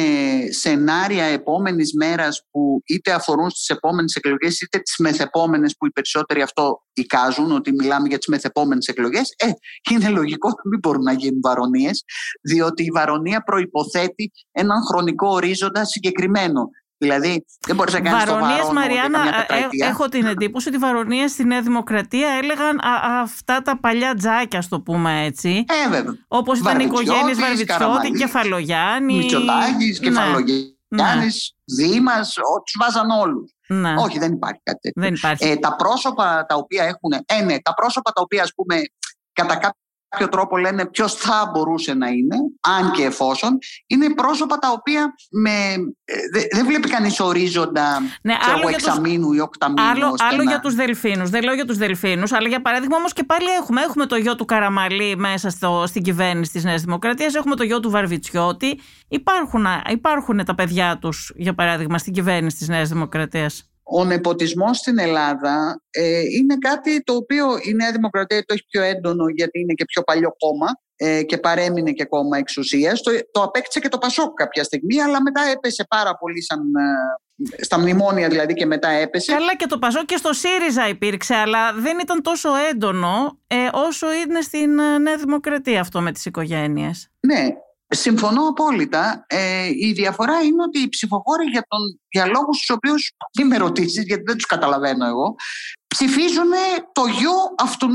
σενάρια επόμενης μέρας που είτε αφορούν στις επόμενες εκλογές είτε τις μεθεπόμενες που οι περισσότεροι αυτό εικάζουν ότι μιλάμε για τις μεθεπόμενες εκλογές ε, είναι λογικό να μην μπορούν να γίνουν βαρονίες διότι η βαρονία προϋποθέτει έναν χρονικό ορίζοντα συγκεκριμένο Δηλαδή, δεν μπορείς να κάνεις το βαρόνι Μαριάννα, ε, έχω την εντύπωση ότι οι βαρονίες στη Νέα Δημοκρατία έλεγαν αυτά τα παλιά τζάκια, ας το πούμε έτσι. Ε, βέβαια. Όπως ήταν οι οικογένειες Βαρβιτσιώτης, Κεφαλογιάννης. Μητσοτάκης, ναι. Κεφαλογιάννης, ναι. Δήμας, τους βάζαν όλους. Ναι. Όχι, δεν υπάρχει κάτι τέτοιο. Δεν υπάρχει. Ε, τα πρόσωπα τα οποία έχουν. Ε, ναι, τα πρόσωπα τα οποία, ας πούμε, κατά κάποιο κάποιο τρόπο λένε ποιος θα μπορούσε να είναι, αν και εφόσον, είναι πρόσωπα τα οποία με, δεν βλέπει κανείς ορίζοντα ναι, άλλο εξαμήνου ή οκταμήνου. Άλλο, άλλο για τους δελφίνους, δεν λέω για τους δελφίνους, αλλά για παράδειγμα όμως και πάλι έχουμε, έχουμε το γιο του Καραμαλή μέσα στο, στην κυβέρνηση της Νέας Δημοκρατίας, έχουμε το γιο του Βαρβιτσιώτη, υπάρχουν, υπάρχουν τα παιδιά τους για παράδειγμα στην κυβέρνηση της Νέας Δημοκρατίας; Ο νεποτισμός στην Ελλάδα ε, είναι κάτι το οποίο η Νέα Δημοκρατία το έχει πιο έντονο γιατί είναι και πιο παλιό κόμμα ε, και παρέμεινε και κόμμα εξουσίας. Το, το απέκτησε και το Πασόκ κάποια στιγμή, αλλά μετά έπεσε πάρα πολύ σαν, ε, στα μνημόνια δηλαδή και μετά έπεσε. Καλά και το Πασόκ και στο ΣΥΡΙΖΑ υπήρξε, αλλά δεν ήταν τόσο έντονο ε, όσο είναι στην Νέα Δημοκρατία αυτό με τις οικογένειες. Ναι, Συμφωνώ απόλυτα. Ε, η διαφορά είναι ότι οι ψηφοφόροι για, τον, για λόγους τους οποίους μην με ρωτήσεις, γιατί δεν τους καταλαβαίνω εγώ, ψηφίζουν το γιο αυτού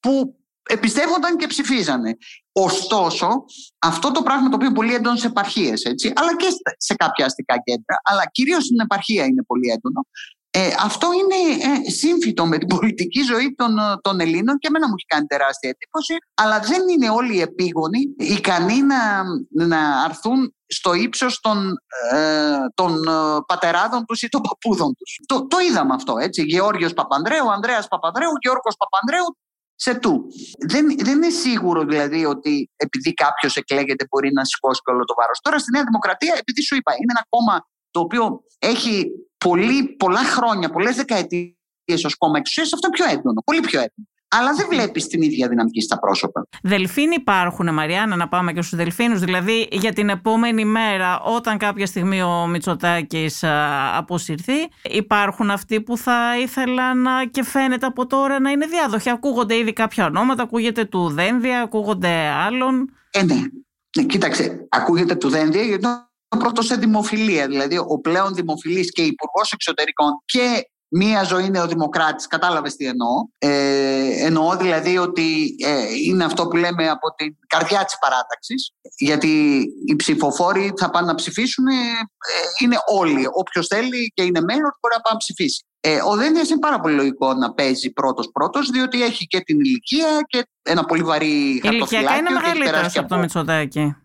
που εμπιστεύονταν και ψηφίζανε. Ωστόσο, αυτό το πράγμα το οποίο είναι πολύ έντονο σε επαρχίες, έτσι, αλλά και σε κάποια αστικά κέντρα, αλλά κυρίως στην επαρχία είναι πολύ έντονο, ε, αυτό είναι ε, σύμφυτο με την πολιτική ζωή των, ε, των Ελλήνων και εμένα μου έχει κάνει τεράστια εντύπωση, αλλά δεν είναι όλοι οι επίγονοι ικανοί να, να αρθούν στο ύψος των, ε, των ε, πατεράδων τους ή των παππούδων τους. Το, το είδαμε αυτό, έτσι. Γεώργιος Παπανδρέου, Ανδρέας Παπανδρέου, Γιώργος Παπανδρέου, σε του. Δεν, δεν είναι σίγουρο δηλαδή ότι επειδή κάποιος εκλέγεται μπορεί να σηκώσει όλο το βάρος. Τώρα στη Νέα Δημοκρατία, επειδή σου είπα, είναι ένα κόμμα το οποίο έχει πολύ, πολλά χρόνια, πολλές δεκαετίες ως κόμμα εξουσίας, αυτό είναι πιο έντονο. Πολύ πιο έντονο. Αλλά δεν βλέπεις την ίδια δυναμική στα πρόσωπα. Δελφίνοι υπάρχουν, Μαριάννα, να πάμε και στους Δελφίνους. Δηλαδή, για την επόμενη μέρα, όταν κάποια στιγμή ο Μητσοτάκης αποσυρθεί, υπάρχουν αυτοί που θα ήθελαν και φαίνεται από τώρα να είναι διάδοχοι. Ακούγονται ήδη κάποια ονόματα, ακούγεται του Δένδια, ακούγονται άλλων. Ε, ναι. ναι κοίταξε, ακούγεται του Δένδια γιατί πρώτο σε δημοφιλία. Δηλαδή, ο πλέον δημοφιλής και υπουργός εξωτερικών και μία ζωή είναι ο Δημοκράτη. Κατάλαβες τι εννοώ. Ε, εννοώ δηλαδή ότι ε, είναι αυτό που λέμε από την καρδιά της παράταξης. Γιατί οι ψηφοφόροι θα πάνε να ψηφίσουν, ε, είναι όλοι. Όποιος θέλει και είναι μέλος μπορεί να πάει να ψηφίσει. Ε, ο Δένδια είναι πάρα πολύ λογικό να παίζει πρώτο-πρώτο, διότι έχει και την ηλικία και ένα πολύ βαρύ χαρτοφυλάκιο. Ηλικιακά είναι μεγαλύτερος από το Μητσοτάκι.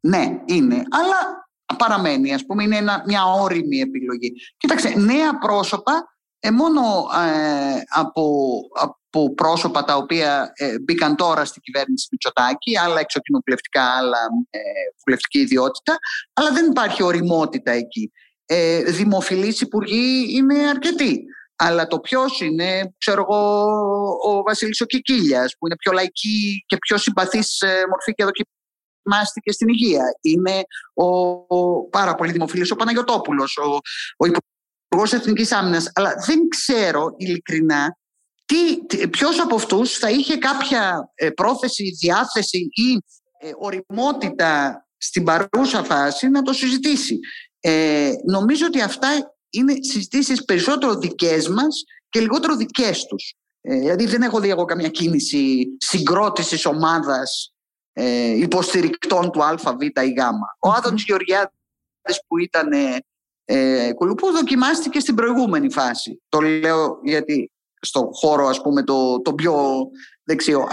Ναι, είναι. Αλλά παραμένει, ας πούμε, είναι ένα, μια όριμη επιλογή. Κοίταξε, νέα πρόσωπα, ε, μόνο ε, από, από πρόσωπα τα οποία ε, μπήκαν τώρα στην κυβέρνηση Μητσοτάκη, άλλα εξοκοινοβουλευτικά, άλλα ε, βουλευτική ιδιότητα, αλλά δεν υπάρχει οριμότητα εκεί. Ε, δημοφιλείς υπουργοί είναι αρκετοί. Αλλά το ποιος είναι, ξέρω εγώ, ο Βασίλης ο που είναι πιο λαϊκή και πιο συμπαθής μορφή και μάστηκε στην υγεία. Είναι ο, ο πάρα πολύ δημοφιλής ο Παναγιωτόπουλος, ο, ο Υπουργός Εθνικής Άμυνας. Αλλά δεν ξέρω ειλικρινά τι, ποιος από αυτούς θα είχε κάποια ε, πρόθεση, διάθεση ή ε, οριμότητα στην παρούσα φάση να το συζητήσει. Ε, νομίζω ότι αυτά είναι συζητήσεις περισσότερο δικές μας και λιγότερο δικές τους. Ε, δηλαδή δεν έχω δει εγώ καμία κίνηση συγκρότησης ομάδας ε, υποστηρικτών του ΑΒ ή Γ. Ο Άδωνης Γεωργιάδης που ήταν ε, κουλουπού δοκιμάστηκε στην προηγούμενη φάση. Το λέω γιατί στον χώρο ας πούμε το, το πιο δεξιό.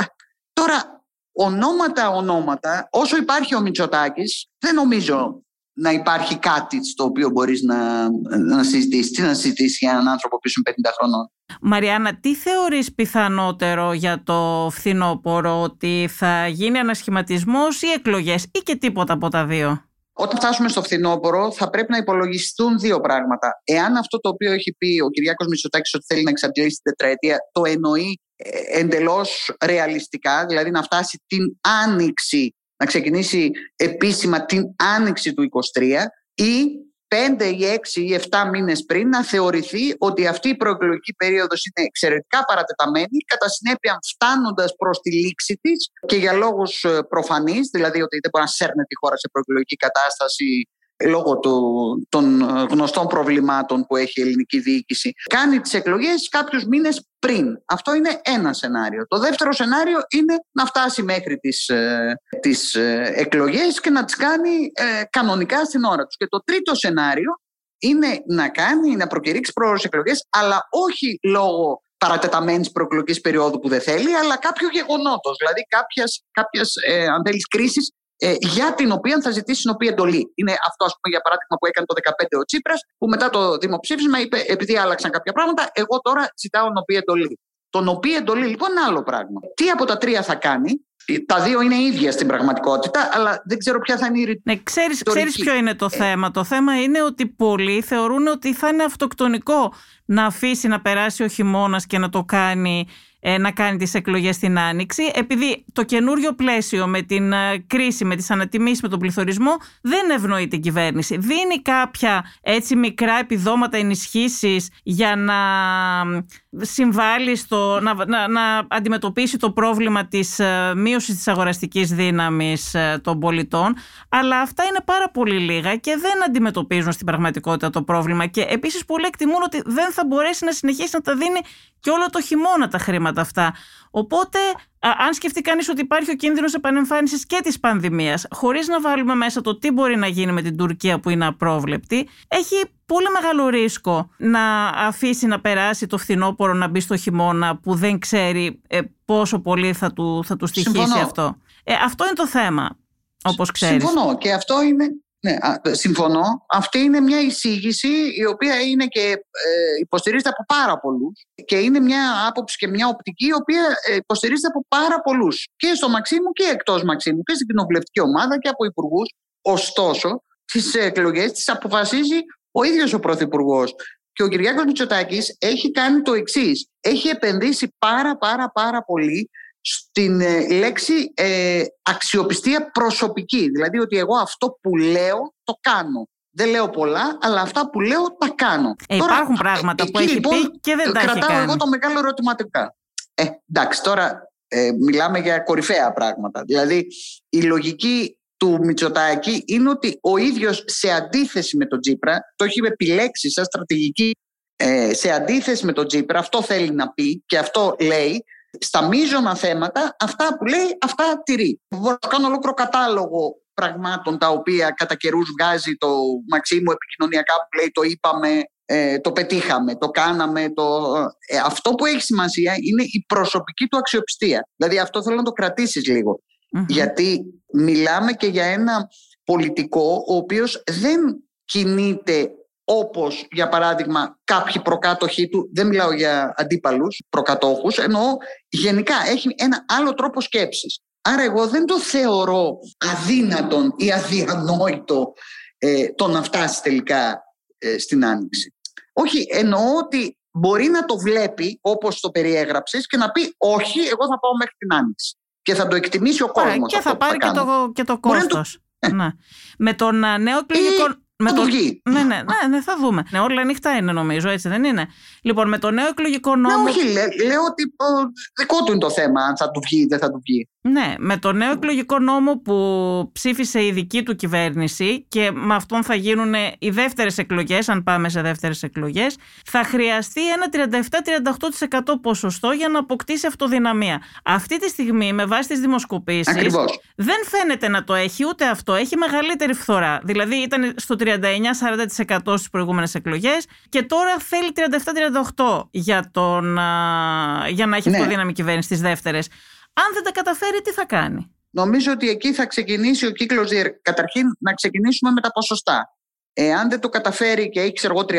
Τώρα ονόματα ονόματα όσο υπάρχει ο Μητσοτάκης δεν νομίζω να υπάρχει κάτι στο οποίο μπορείς να, να συζητήσεις. Τι να συζητήσεις για έναν άνθρωπο που είναι 50 χρονών; Μαριάννα, τι θεωρείς πιθανότερο για το φθινόπωρο, ότι θα γίνει ανασχηματισμός ή εκλογές ή και τίποτα από τα δύο; Όταν φτάσουμε στο φθινόπωρο θα πρέπει να υπολογιστούν δύο πράγματα. Εάν αυτό το οποίο έχει πει ο Κυριάκος Μητσοτάκης ότι θέλει να εξαντλήσει την τετραετία το εννοεί ε, εντελώς ρεαλιστικά, δηλαδή να φτάσει την άνοιξη, να ξεκινήσει επίσημα την άνοιξη του 23 ή 5 ή 6 ή 7 μήνες πριν να θεωρηθεί ότι αυτή η προεκλογική περίοδος είναι εξαιρετικά παρατεταμένη, κατά συνέπεια φτάνοντας προς τη λήξη της και για λόγους ε, προφανείς, δηλαδή ότι δεν μπορεί να σέρνει τη χώρα σε προεκλογική κατάσταση λόγω του, των γνωστών προβλημάτων που έχει η ελληνική διοίκηση, κάνει τις εκλογές κάποιους μήνες πριν. Αυτό είναι ένα σενάριο. Το δεύτερο σενάριο είναι να φτάσει μέχρι τις, ε, τις ε, εκλογές και να τις κάνει ε, κανονικά στην ώρα τους. Και το τρίτο σενάριο είναι να κάνει, να προκηρύξει πρόορες εκλογές, αλλά όχι λόγω παρατεταμένης προεκλογικής περίοδου που δεν θέλει, αλλά κάποιο γεγονότος, δηλαδή κάποιας, κάποιας ε, αν θέλεις, κρίσης ε, για την οποία θα ζητήσει συνοπή εντολή. Είναι αυτό, ας πούμε, για παράδειγμα, που έκανε το 2015 ο Τσίπρας, που μετά το δημοψήφισμα είπε, επειδή άλλαξαν κάποια πράγματα, εγώ τώρα ζητάω νοπή εντολή. Το νοπή εντολή, λοιπόν, είναι άλλο πράγμα. Τι από τα τρία θα κάνει, τα δύο είναι ίδια στην πραγματικότητα, αλλά δεν ξέρω ποια θα είναι η ρητορική. Ναι, ξέρεις, ξέρεις ποιο είναι το ε. θέμα. Το θέμα είναι ότι πολλοί θεωρούν ότι θα είναι αυτοκτονικό να αφήσει να περάσει ο χειμώνας και να το κάνει ε, να κάνει τις εκλογές στην Άνοιξη επειδή το καινούριο πλαίσιο με την ε, κρίση, με τις ανατιμήσεις, με τον πληθωρισμό δεν ευνοεί την κυβέρνηση. Δίνει κάποια έτσι μικρά επιδόματα ενισχύσεις για να συμβάλλει στο, να, να, να αντιμετωπίσει το πρόβλημα της ε, μείωσης της αγοραστικής δύναμης των πολιτών αλλά αυτά είναι πάρα πολύ λίγα και δεν αντιμετωπίζουν στην πραγματικότητα το πρόβλημα και επίσης πολλοί εκτιμούν ότι δεν θα μπορέσει να συνεχίσει να τα δίνει και όλο το χειμώνα τα χρήματα αυτά. Οπότε, αν σκεφτεί κανείς ότι υπάρχει ο κίνδυνος επανεμφάνισης και της πανδημίας, χωρίς να βάλουμε μέσα το τι μπορεί να γίνει με την Τουρκία που είναι απρόβλεπτη, έχει πολύ μεγάλο ρίσκο να αφήσει να περάσει το φθινόπωρο να μπει στο χειμώνα που δεν ξέρει ε, πόσο πολύ θα του, θα του στοιχήσει αυτό. Ε, αυτό είναι το θέμα, όπως ξέρεις. Συμφωνώ και αυτό είναι, ναι, συμφωνώ. Αυτή είναι μια εισήγηση η οποία είναι και ε, υποστηρίζεται από πάρα πολλούς και είναι μια άποψη και μια οπτική η οποία ε, υποστηρίζεται από πάρα πολλούς και στο Μαξίμου και εκτός Μαξίμου και στην κοινοβουλευτική ομάδα και από υπουργούς. Ωστόσο, τι εκλογές τις αποφασίζει ο ίδιος ο Πρωθυπουργός. Και ο Κυριάκος Μητσοτάκης έχει κάνει το εξής. Έχει επενδύσει πάρα πάρα πάρα πολύ στην ε, λέξη ε, αξιοπιστία προσωπική. Δηλαδή ότι εγώ αυτό που λέω το κάνω. Δεν λέω πολλά, αλλά αυτά που λέω τα κάνω. Ε, τώρα, υπάρχουν πράγματα που έχει λοιπόν, πει και δεν τα έχει κάνει. εγώ το μεγάλο ερωτηματικά. Ε, εντάξει, τώρα ε, μιλάμε για κορυφαία πράγματα. Δηλαδή η λογική του Μητσοτάκη είναι ότι ο ίδιος σε αντίθεση με τον Τζίπρα, το έχει επιλέξει σαν στρατηγική ε, σε αντίθεση με τον Τζίπρα, αυτό θέλει να πει και αυτό λέει, στα μείζωνα θέματα, αυτά που λέει, αυτά τηρεί. Μπορώ να κάνω ολόκληρο κατάλογο πραγμάτων τα οποία κατά καιρούς βγάζει το Μαξίμου επικοινωνιακά που λέει το είπαμε, ε, το πετύχαμε, το κάναμε. Το... Ε, αυτό που έχει σημασία είναι η προσωπική του αξιοπιστία. Δηλαδή αυτό θέλω να το κρατήσεις Γιατί μιλάμε και για ένα πολιτικό ο οποίος δεν κινείται όπως για παράδειγμα κάποιοι προκάτοχοι του, δεν μιλάω για αντίπαλους προκατόχους, εννοώ γενικά έχει ένα άλλο τρόπο σκέψης. Άρα εγώ δεν το θεωρώ αδύνατον ή αδιανόητο ε, το να φτάσει τελικά ε, στην Άνοιξη. Όχι, εννοώ ότι μπορεί να το βλέπει όπως το περιέγραψες και να πει όχι, εγώ θα πάω μέχρι την Άνοιξη. Και θα το εκτιμήσει ο κόσμος. Και θα πάρει και το, και το κόστος. Ε. Ναι. Με τον νέο εκλογικό... Με το... βγει. Ναι, ναι, ναι, ναι, θα δούμε. Ναι, όλα ανοιχτά είναι νομίζω, έτσι δεν είναι; Λοιπόν, με το νέο εκλογικό νόμο. Ναι, όχι, λέω ότι δικό του είναι το θέμα, αν θα του βγει ή δεν θα του βγει. Ναι, με το νέο εκλογικό νόμο που ψήφισε η δική του κυβέρνηση και με αυτόν θα γίνουν οι δεύτερες εκλογές, αν πάμε σε δεύτερες εκλογές, θα χρειαστεί ένα 37-38% ποσοστό για να αποκτήσει αυτοδυναμία. Αυτή τη στιγμή, με βάση τις δημοσκοπήσεις, δεν φαίνεται να το έχει ούτε αυτό. Έχει μεγαλύτερη φθορά. Δηλαδή ήταν στο 39-40% στις προηγούμενες εκλογές και τώρα θέλει 37-38% για, τον, για να έχει ναι. αυτοδύναμη κυβέρνηση στις δεύτερες. Αν δεν τα καταφέρει, τι θα κάνει; Νομίζω ότι εκεί θα ξεκινήσει ο κύκλος. Καταρχήν, να ξεκινήσουμε με τα ποσοστά. Εάν δεν το καταφέρει και έχει, ξέρω εγώ, 36,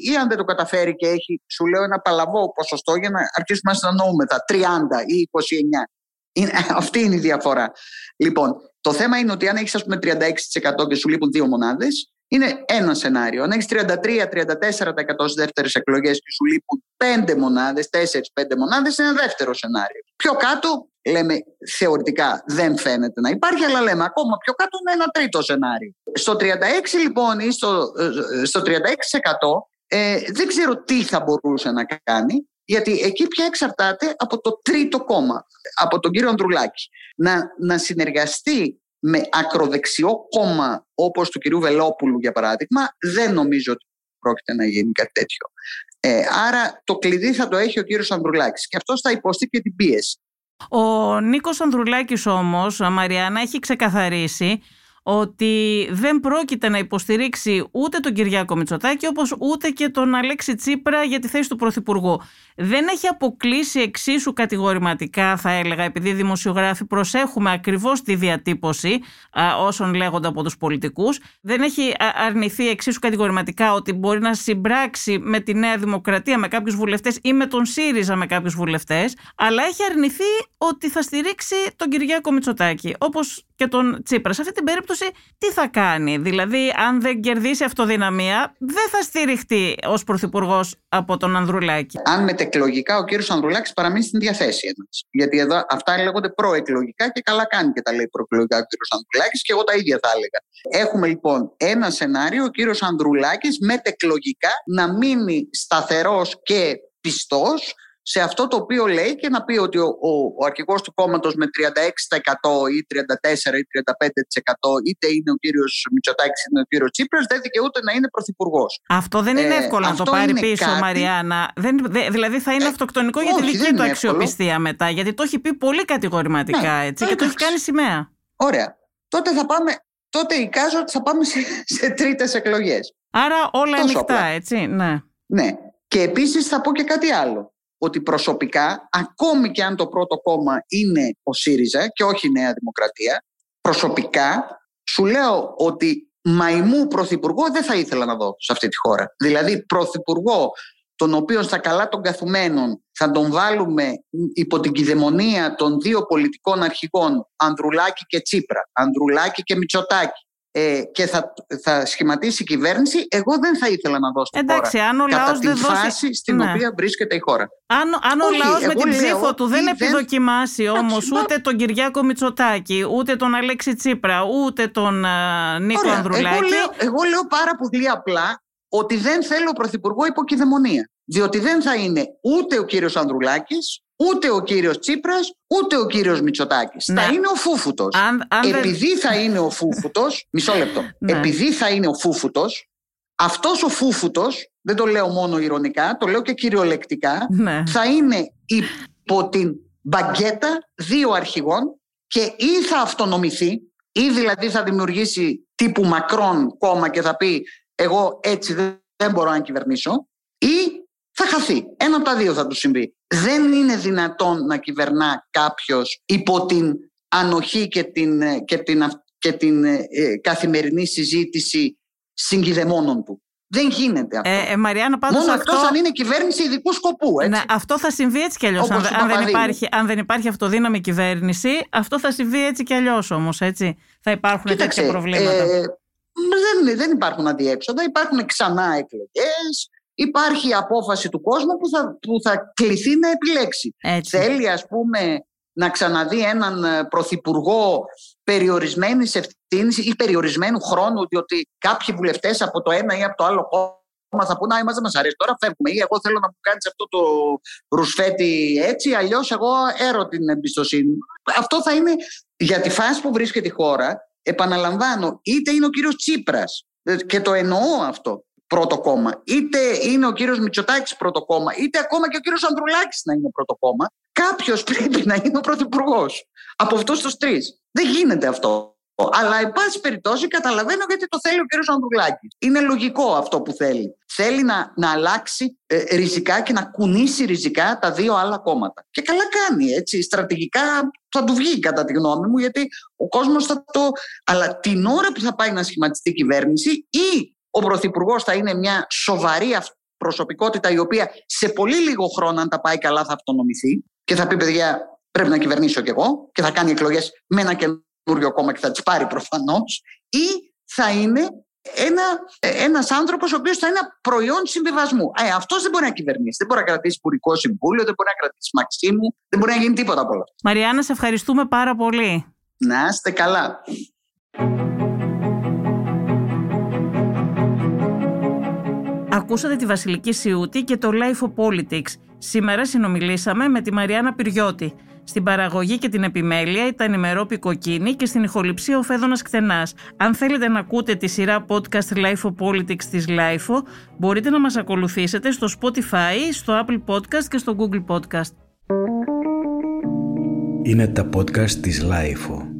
ή αν δεν το καταφέρει και έχει, σου λέω, ένα παλαβό ποσοστό για να αρχίσουμε να συναντούμε τα 30 ή 29. Είναι, αυτή είναι η διαφορά. Λοιπόν, το θέμα είναι ότι αν έχεις, ας πούμε, 36% και σου λείπουν δύο μονάδες, είναι ένα σενάριο. Αν έχεις 33-34% στις δεύτερες εκλογές και σου λείπουν 5 μονάδες, 4-5 μονάδες, είναι ένα δεύτερο σενάριο. Πιο κάτω, λέμε θεωρητικά δεν φαίνεται να υπάρχει, αλλά λέμε ακόμα πιο κάτω είναι ένα τρίτο σενάριο. Στο 36 λοιπόν ή στο, ε, στο 36% ε, δεν ξέρω τι θα μπορούσε να κάνει, γιατί εκεί πια εξαρτάται από το τρίτο κόμμα, από τον κύριο Ανδρουλάκη. Να, να συνεργαστεί με ακροδεξιό κόμμα όπως του κυρίου Βελόπουλου για παράδειγμα δεν νομίζω ότι πρόκειται να γίνει κάτι τέτοιο. Ε, άρα το κλειδί θα το έχει ο κύριος Ανδρουλάκης και αυτός θα υποστεί και την πίεση. Ο Νίκος Ανδρουλάκης όμως, Μαριάννα, έχει ξεκαθαρίσει ότι δεν πρόκειται να υποστηρίξει ούτε τον Κυριάκο Μητσοτάκη όπως ούτε και τον Αλέξη Τσίπρα για τη θέση του Πρωθυπουργού. Δεν έχει αποκλείσει εξίσου κατηγορηματικά θα έλεγα επειδή οι δημοσιογράφοι προσέχουμε ακριβώς τη διατύπωση α, όσων λέγονται από τους πολιτικούς. Δεν έχει αρνηθεί εξίσου κατηγορηματικά ότι μπορεί να συμπράξει με τη Νέα Δημοκρατία με κάποιους βουλευτές ή με τον ΣΥΡΙΖΑ με κάποιους βουλευτές αλλά έχει αρνηθεί ότι θα στηρίξει τον Κυριάκο Μητσοτάκη όπως και τον Τσίπρα. Σε αυτή την περίπτωση τι θα κάνει; Δηλαδή, αν δεν κερδίσει αυτοδυναμία, δεν θα στηριχτεί ως πρωθυπουργός από τον Ανδρουλάκη. Αν μετεκλογικά ο κύριος Ανδρουλάκης παραμείνει στην διαθέση Γιατί εδώ αυτά λέγονται προεκλογικά και καλά κάνει και τα λέει προεκλογικά ο κύριος Ανδρουλάκης και εγώ τα ίδια θα έλεγα. Έχουμε λοιπόν ένα σενάριο, ο κύριος Ανδρουλάκης μετεκλογικά να μείνει σταθερός και πιστός σε αυτό το οποίο λέει και να πει ότι ο, ο, ο αρχηγός του κόμματος με 36% ή 34% ή 35% είτε είναι ο κύριος Μητσοτάκης είτε ο κύριος Τσίπρας δεν δικαιούται να είναι πρωθυπουργός. Αυτό δεν είναι ε, εύκολο να το πάρει πίσω κάτι... Μαριάννα. Δεν, δηλαδή θα είναι ε, αυτοκτονικό για τη δική του αξιοπιστία μετά γιατί το έχει πει πολύ κατηγορηματικά ναι, έτσι, και το έχει κάνει σημαία. Ωραία. Τότε θα πάμε, τότε εικάζω ότι θα πάμε σε, σε τρίτες εκλογές. Άρα όλα ανοιχτά, έτσι, ναι. Ναι. Και επίσης θα πω και κάτι άλλο ότι προσωπικά, ακόμη και αν το πρώτο κόμμα είναι ο ΣΥΡΙΖΑ και όχι η Νέα Δημοκρατία, προσωπικά σου λέω ότι μαϊμού πρωθυπουργό δεν θα ήθελα να δω σε αυτή τη χώρα. Δηλαδή πρωθυπουργό τον οποίο στα καλά των καθουμένων θα τον βάλουμε υπό την κυδαιμονία των δύο πολιτικών αρχηγών Ανδρουλάκη και Τσίπρα, Ανδρουλάκη και Μητσοτάκη ε, και θα, θα σχηματίσει η κυβέρνηση, εγώ δεν θα ήθελα να δώσω Εντάξει, χώρα αν ο κατά τη φάση στην ναι. οποία βρίσκεται η χώρα. Αν, αν ο λαός με την ψήφο του δεν επιδοκιμάσει όμως ούτε τον Κυριάκο Μητσοτάκη, ούτε τον Αλέξη Τσίπρα, ούτε τον uh, Νίκο Ωραία, Ανδρουλάκη. Εγώ λέω, εγώ λέω πάρα πολύ απλά ότι δεν θέλω πρωθυπουργό υποκειδαιμονία. Διότι δεν θα είναι ούτε ο κύριος Ανδρουλάκης, ούτε ο κύριος Τσίπρας, ούτε ο κύριος Μητσοτάκης. Θα ναι. είναι ο Φούφουτος. Επειδή θα είναι ο Φούφουτος, μισό λεπτό, ναι. επειδή θα είναι ο Φούφουτος, αυτός ο Φούφουτος, δεν το λέω μόνο ηρωνικά, το λέω και κυριολεκτικά, ναι. θα είναι υπό την μπαγκέτα δύο αρχηγών και ή θα αυτονομηθεί, ή δηλαδή θα δημιουργήσει τύπου Μακρόν κόμμα και θα πει εγώ έτσι δεν μπορώ να κυβερνήσω, ή θα χαθεί. Ένα από τα δύο θα του συμβεί. Δεν είναι δυνατόν να κυβερνά κάποιος υπό την ανοχή και την, ε, και την, και την ε, ε, καθημερινή συζήτηση συγκυδεμόνων του. Δεν γίνεται αυτό. Ε, ε, Μαριάννα, πάντως Μόνο αυτό... εκτός αν είναι κυβέρνηση ειδικού σκοπού. Έτσι. Ναι, αυτό θα συμβεί έτσι κι αλλιώς. Αν, αν, δεν υπάρχει, αν δεν υπάρχει αυτοδύναμη κυβέρνηση, αυτό θα συμβεί έτσι κι αλλιώς όμως. Θα υπάρχουν Κοίταξε, τέτοια προβλήματα. Ε, δεν, δεν υπάρχουν αντιέξοδα. Υπάρχουν ξανά εκλογές υπάρχει απόφαση του κόσμου που θα, που θα κληθεί να επιλέξει. Θέλει ας πούμε να ξαναδεί έναν ε, πρωθυπουργό περιορισμένης ευθύνης ή περιορισμένου χρόνου, διότι κάποιοι βουλευτές από το ένα ή από το άλλο κόμμα θα πούνε: Α, δεν μας αρέσει, τώρα φεύγουμε. Ή εγώ θέλω να μου κάνεις αυτό το ρουσφέτη έτσι, αλλιώς εγώ έρω την εμπιστοσύνη μου. Αυτό θα είναι για τη φάση που βρίσκεται η χώρα. Επαναλαμβάνω, είτε είναι ο κύριος Τσίπρας, ε, και το εννοώ αυτό πρώτο κόμμα. Είτε είναι ο κύριος Μητσοτάκης πρώτο κόμμα, είτε ακόμα και ο κύριος Ανδρουλάκης να είναι πρώτο κόμμα. Κάποιος πρέπει να είναι ο πρωθυπουργός από αυτούς τους τρεις. Δεν γίνεται αυτό. Αλλά, εν πάση περιπτώσει, καταλαβαίνω γιατί το θέλει ο κύριος Ανδρουλάκης. Είναι λογικό αυτό που θέλει. Θέλει να, να αλλάξει ε, ριζικά και να κουνήσει ριζικά τα δύο άλλα κόμματα. Και καλά κάνει, έτσι. Στρατηγικά θα του βγει, κατά τη γνώμη μου, γιατί ο κόσμος θα το. Αλλά την ώρα που θα πάει να σχηματιστεί η κυβέρνηση, ή ο Πρωθυπουργός θα είναι μια σοβαρή προσωπικότητα η οποία σε πολύ λίγο χρόνο, αν τα πάει καλά, θα αυτονομηθεί και θα πει: Παιδιά, πρέπει να κυβερνήσω κι εγώ και θα κάνει εκλογές με ένα καινούριο κόμμα και θα τις πάρει προφανώς. Ή θα είναι ένα, ένας άνθρωπος ο οποίος θα είναι προϊόν συμβιβασμού. Ε, αυτός δεν μπορεί να κυβερνήσει, δεν μπορεί να κρατήσει υπουργικό συμβούλιο, δεν μπορεί να κρατήσει Μαξίμου, δεν μπορεί να γίνει τίποτα από όλα. Μαριάννα, σε ευχαριστούμε πάρα πολύ. Να είστε καλά. Ακούσατε τη Βασιλική Σιούτη και το Life of Politics. Σήμερα συνομιλήσαμε με τη Μαριάννα Πυριώτη. Στην παραγωγή και την επιμέλεια ήταν η Μερόπη Κοκκίνη και στην ηχοληψία ο Φέδωνας Κτενάς. Αν θέλετε να ακούτε τη σειρά podcast Life of Politics της Life, μπορείτε να μας ακολουθήσετε στο Spotify, στο Apple Podcast και στο Google Podcast. Είναι τα podcast της Life.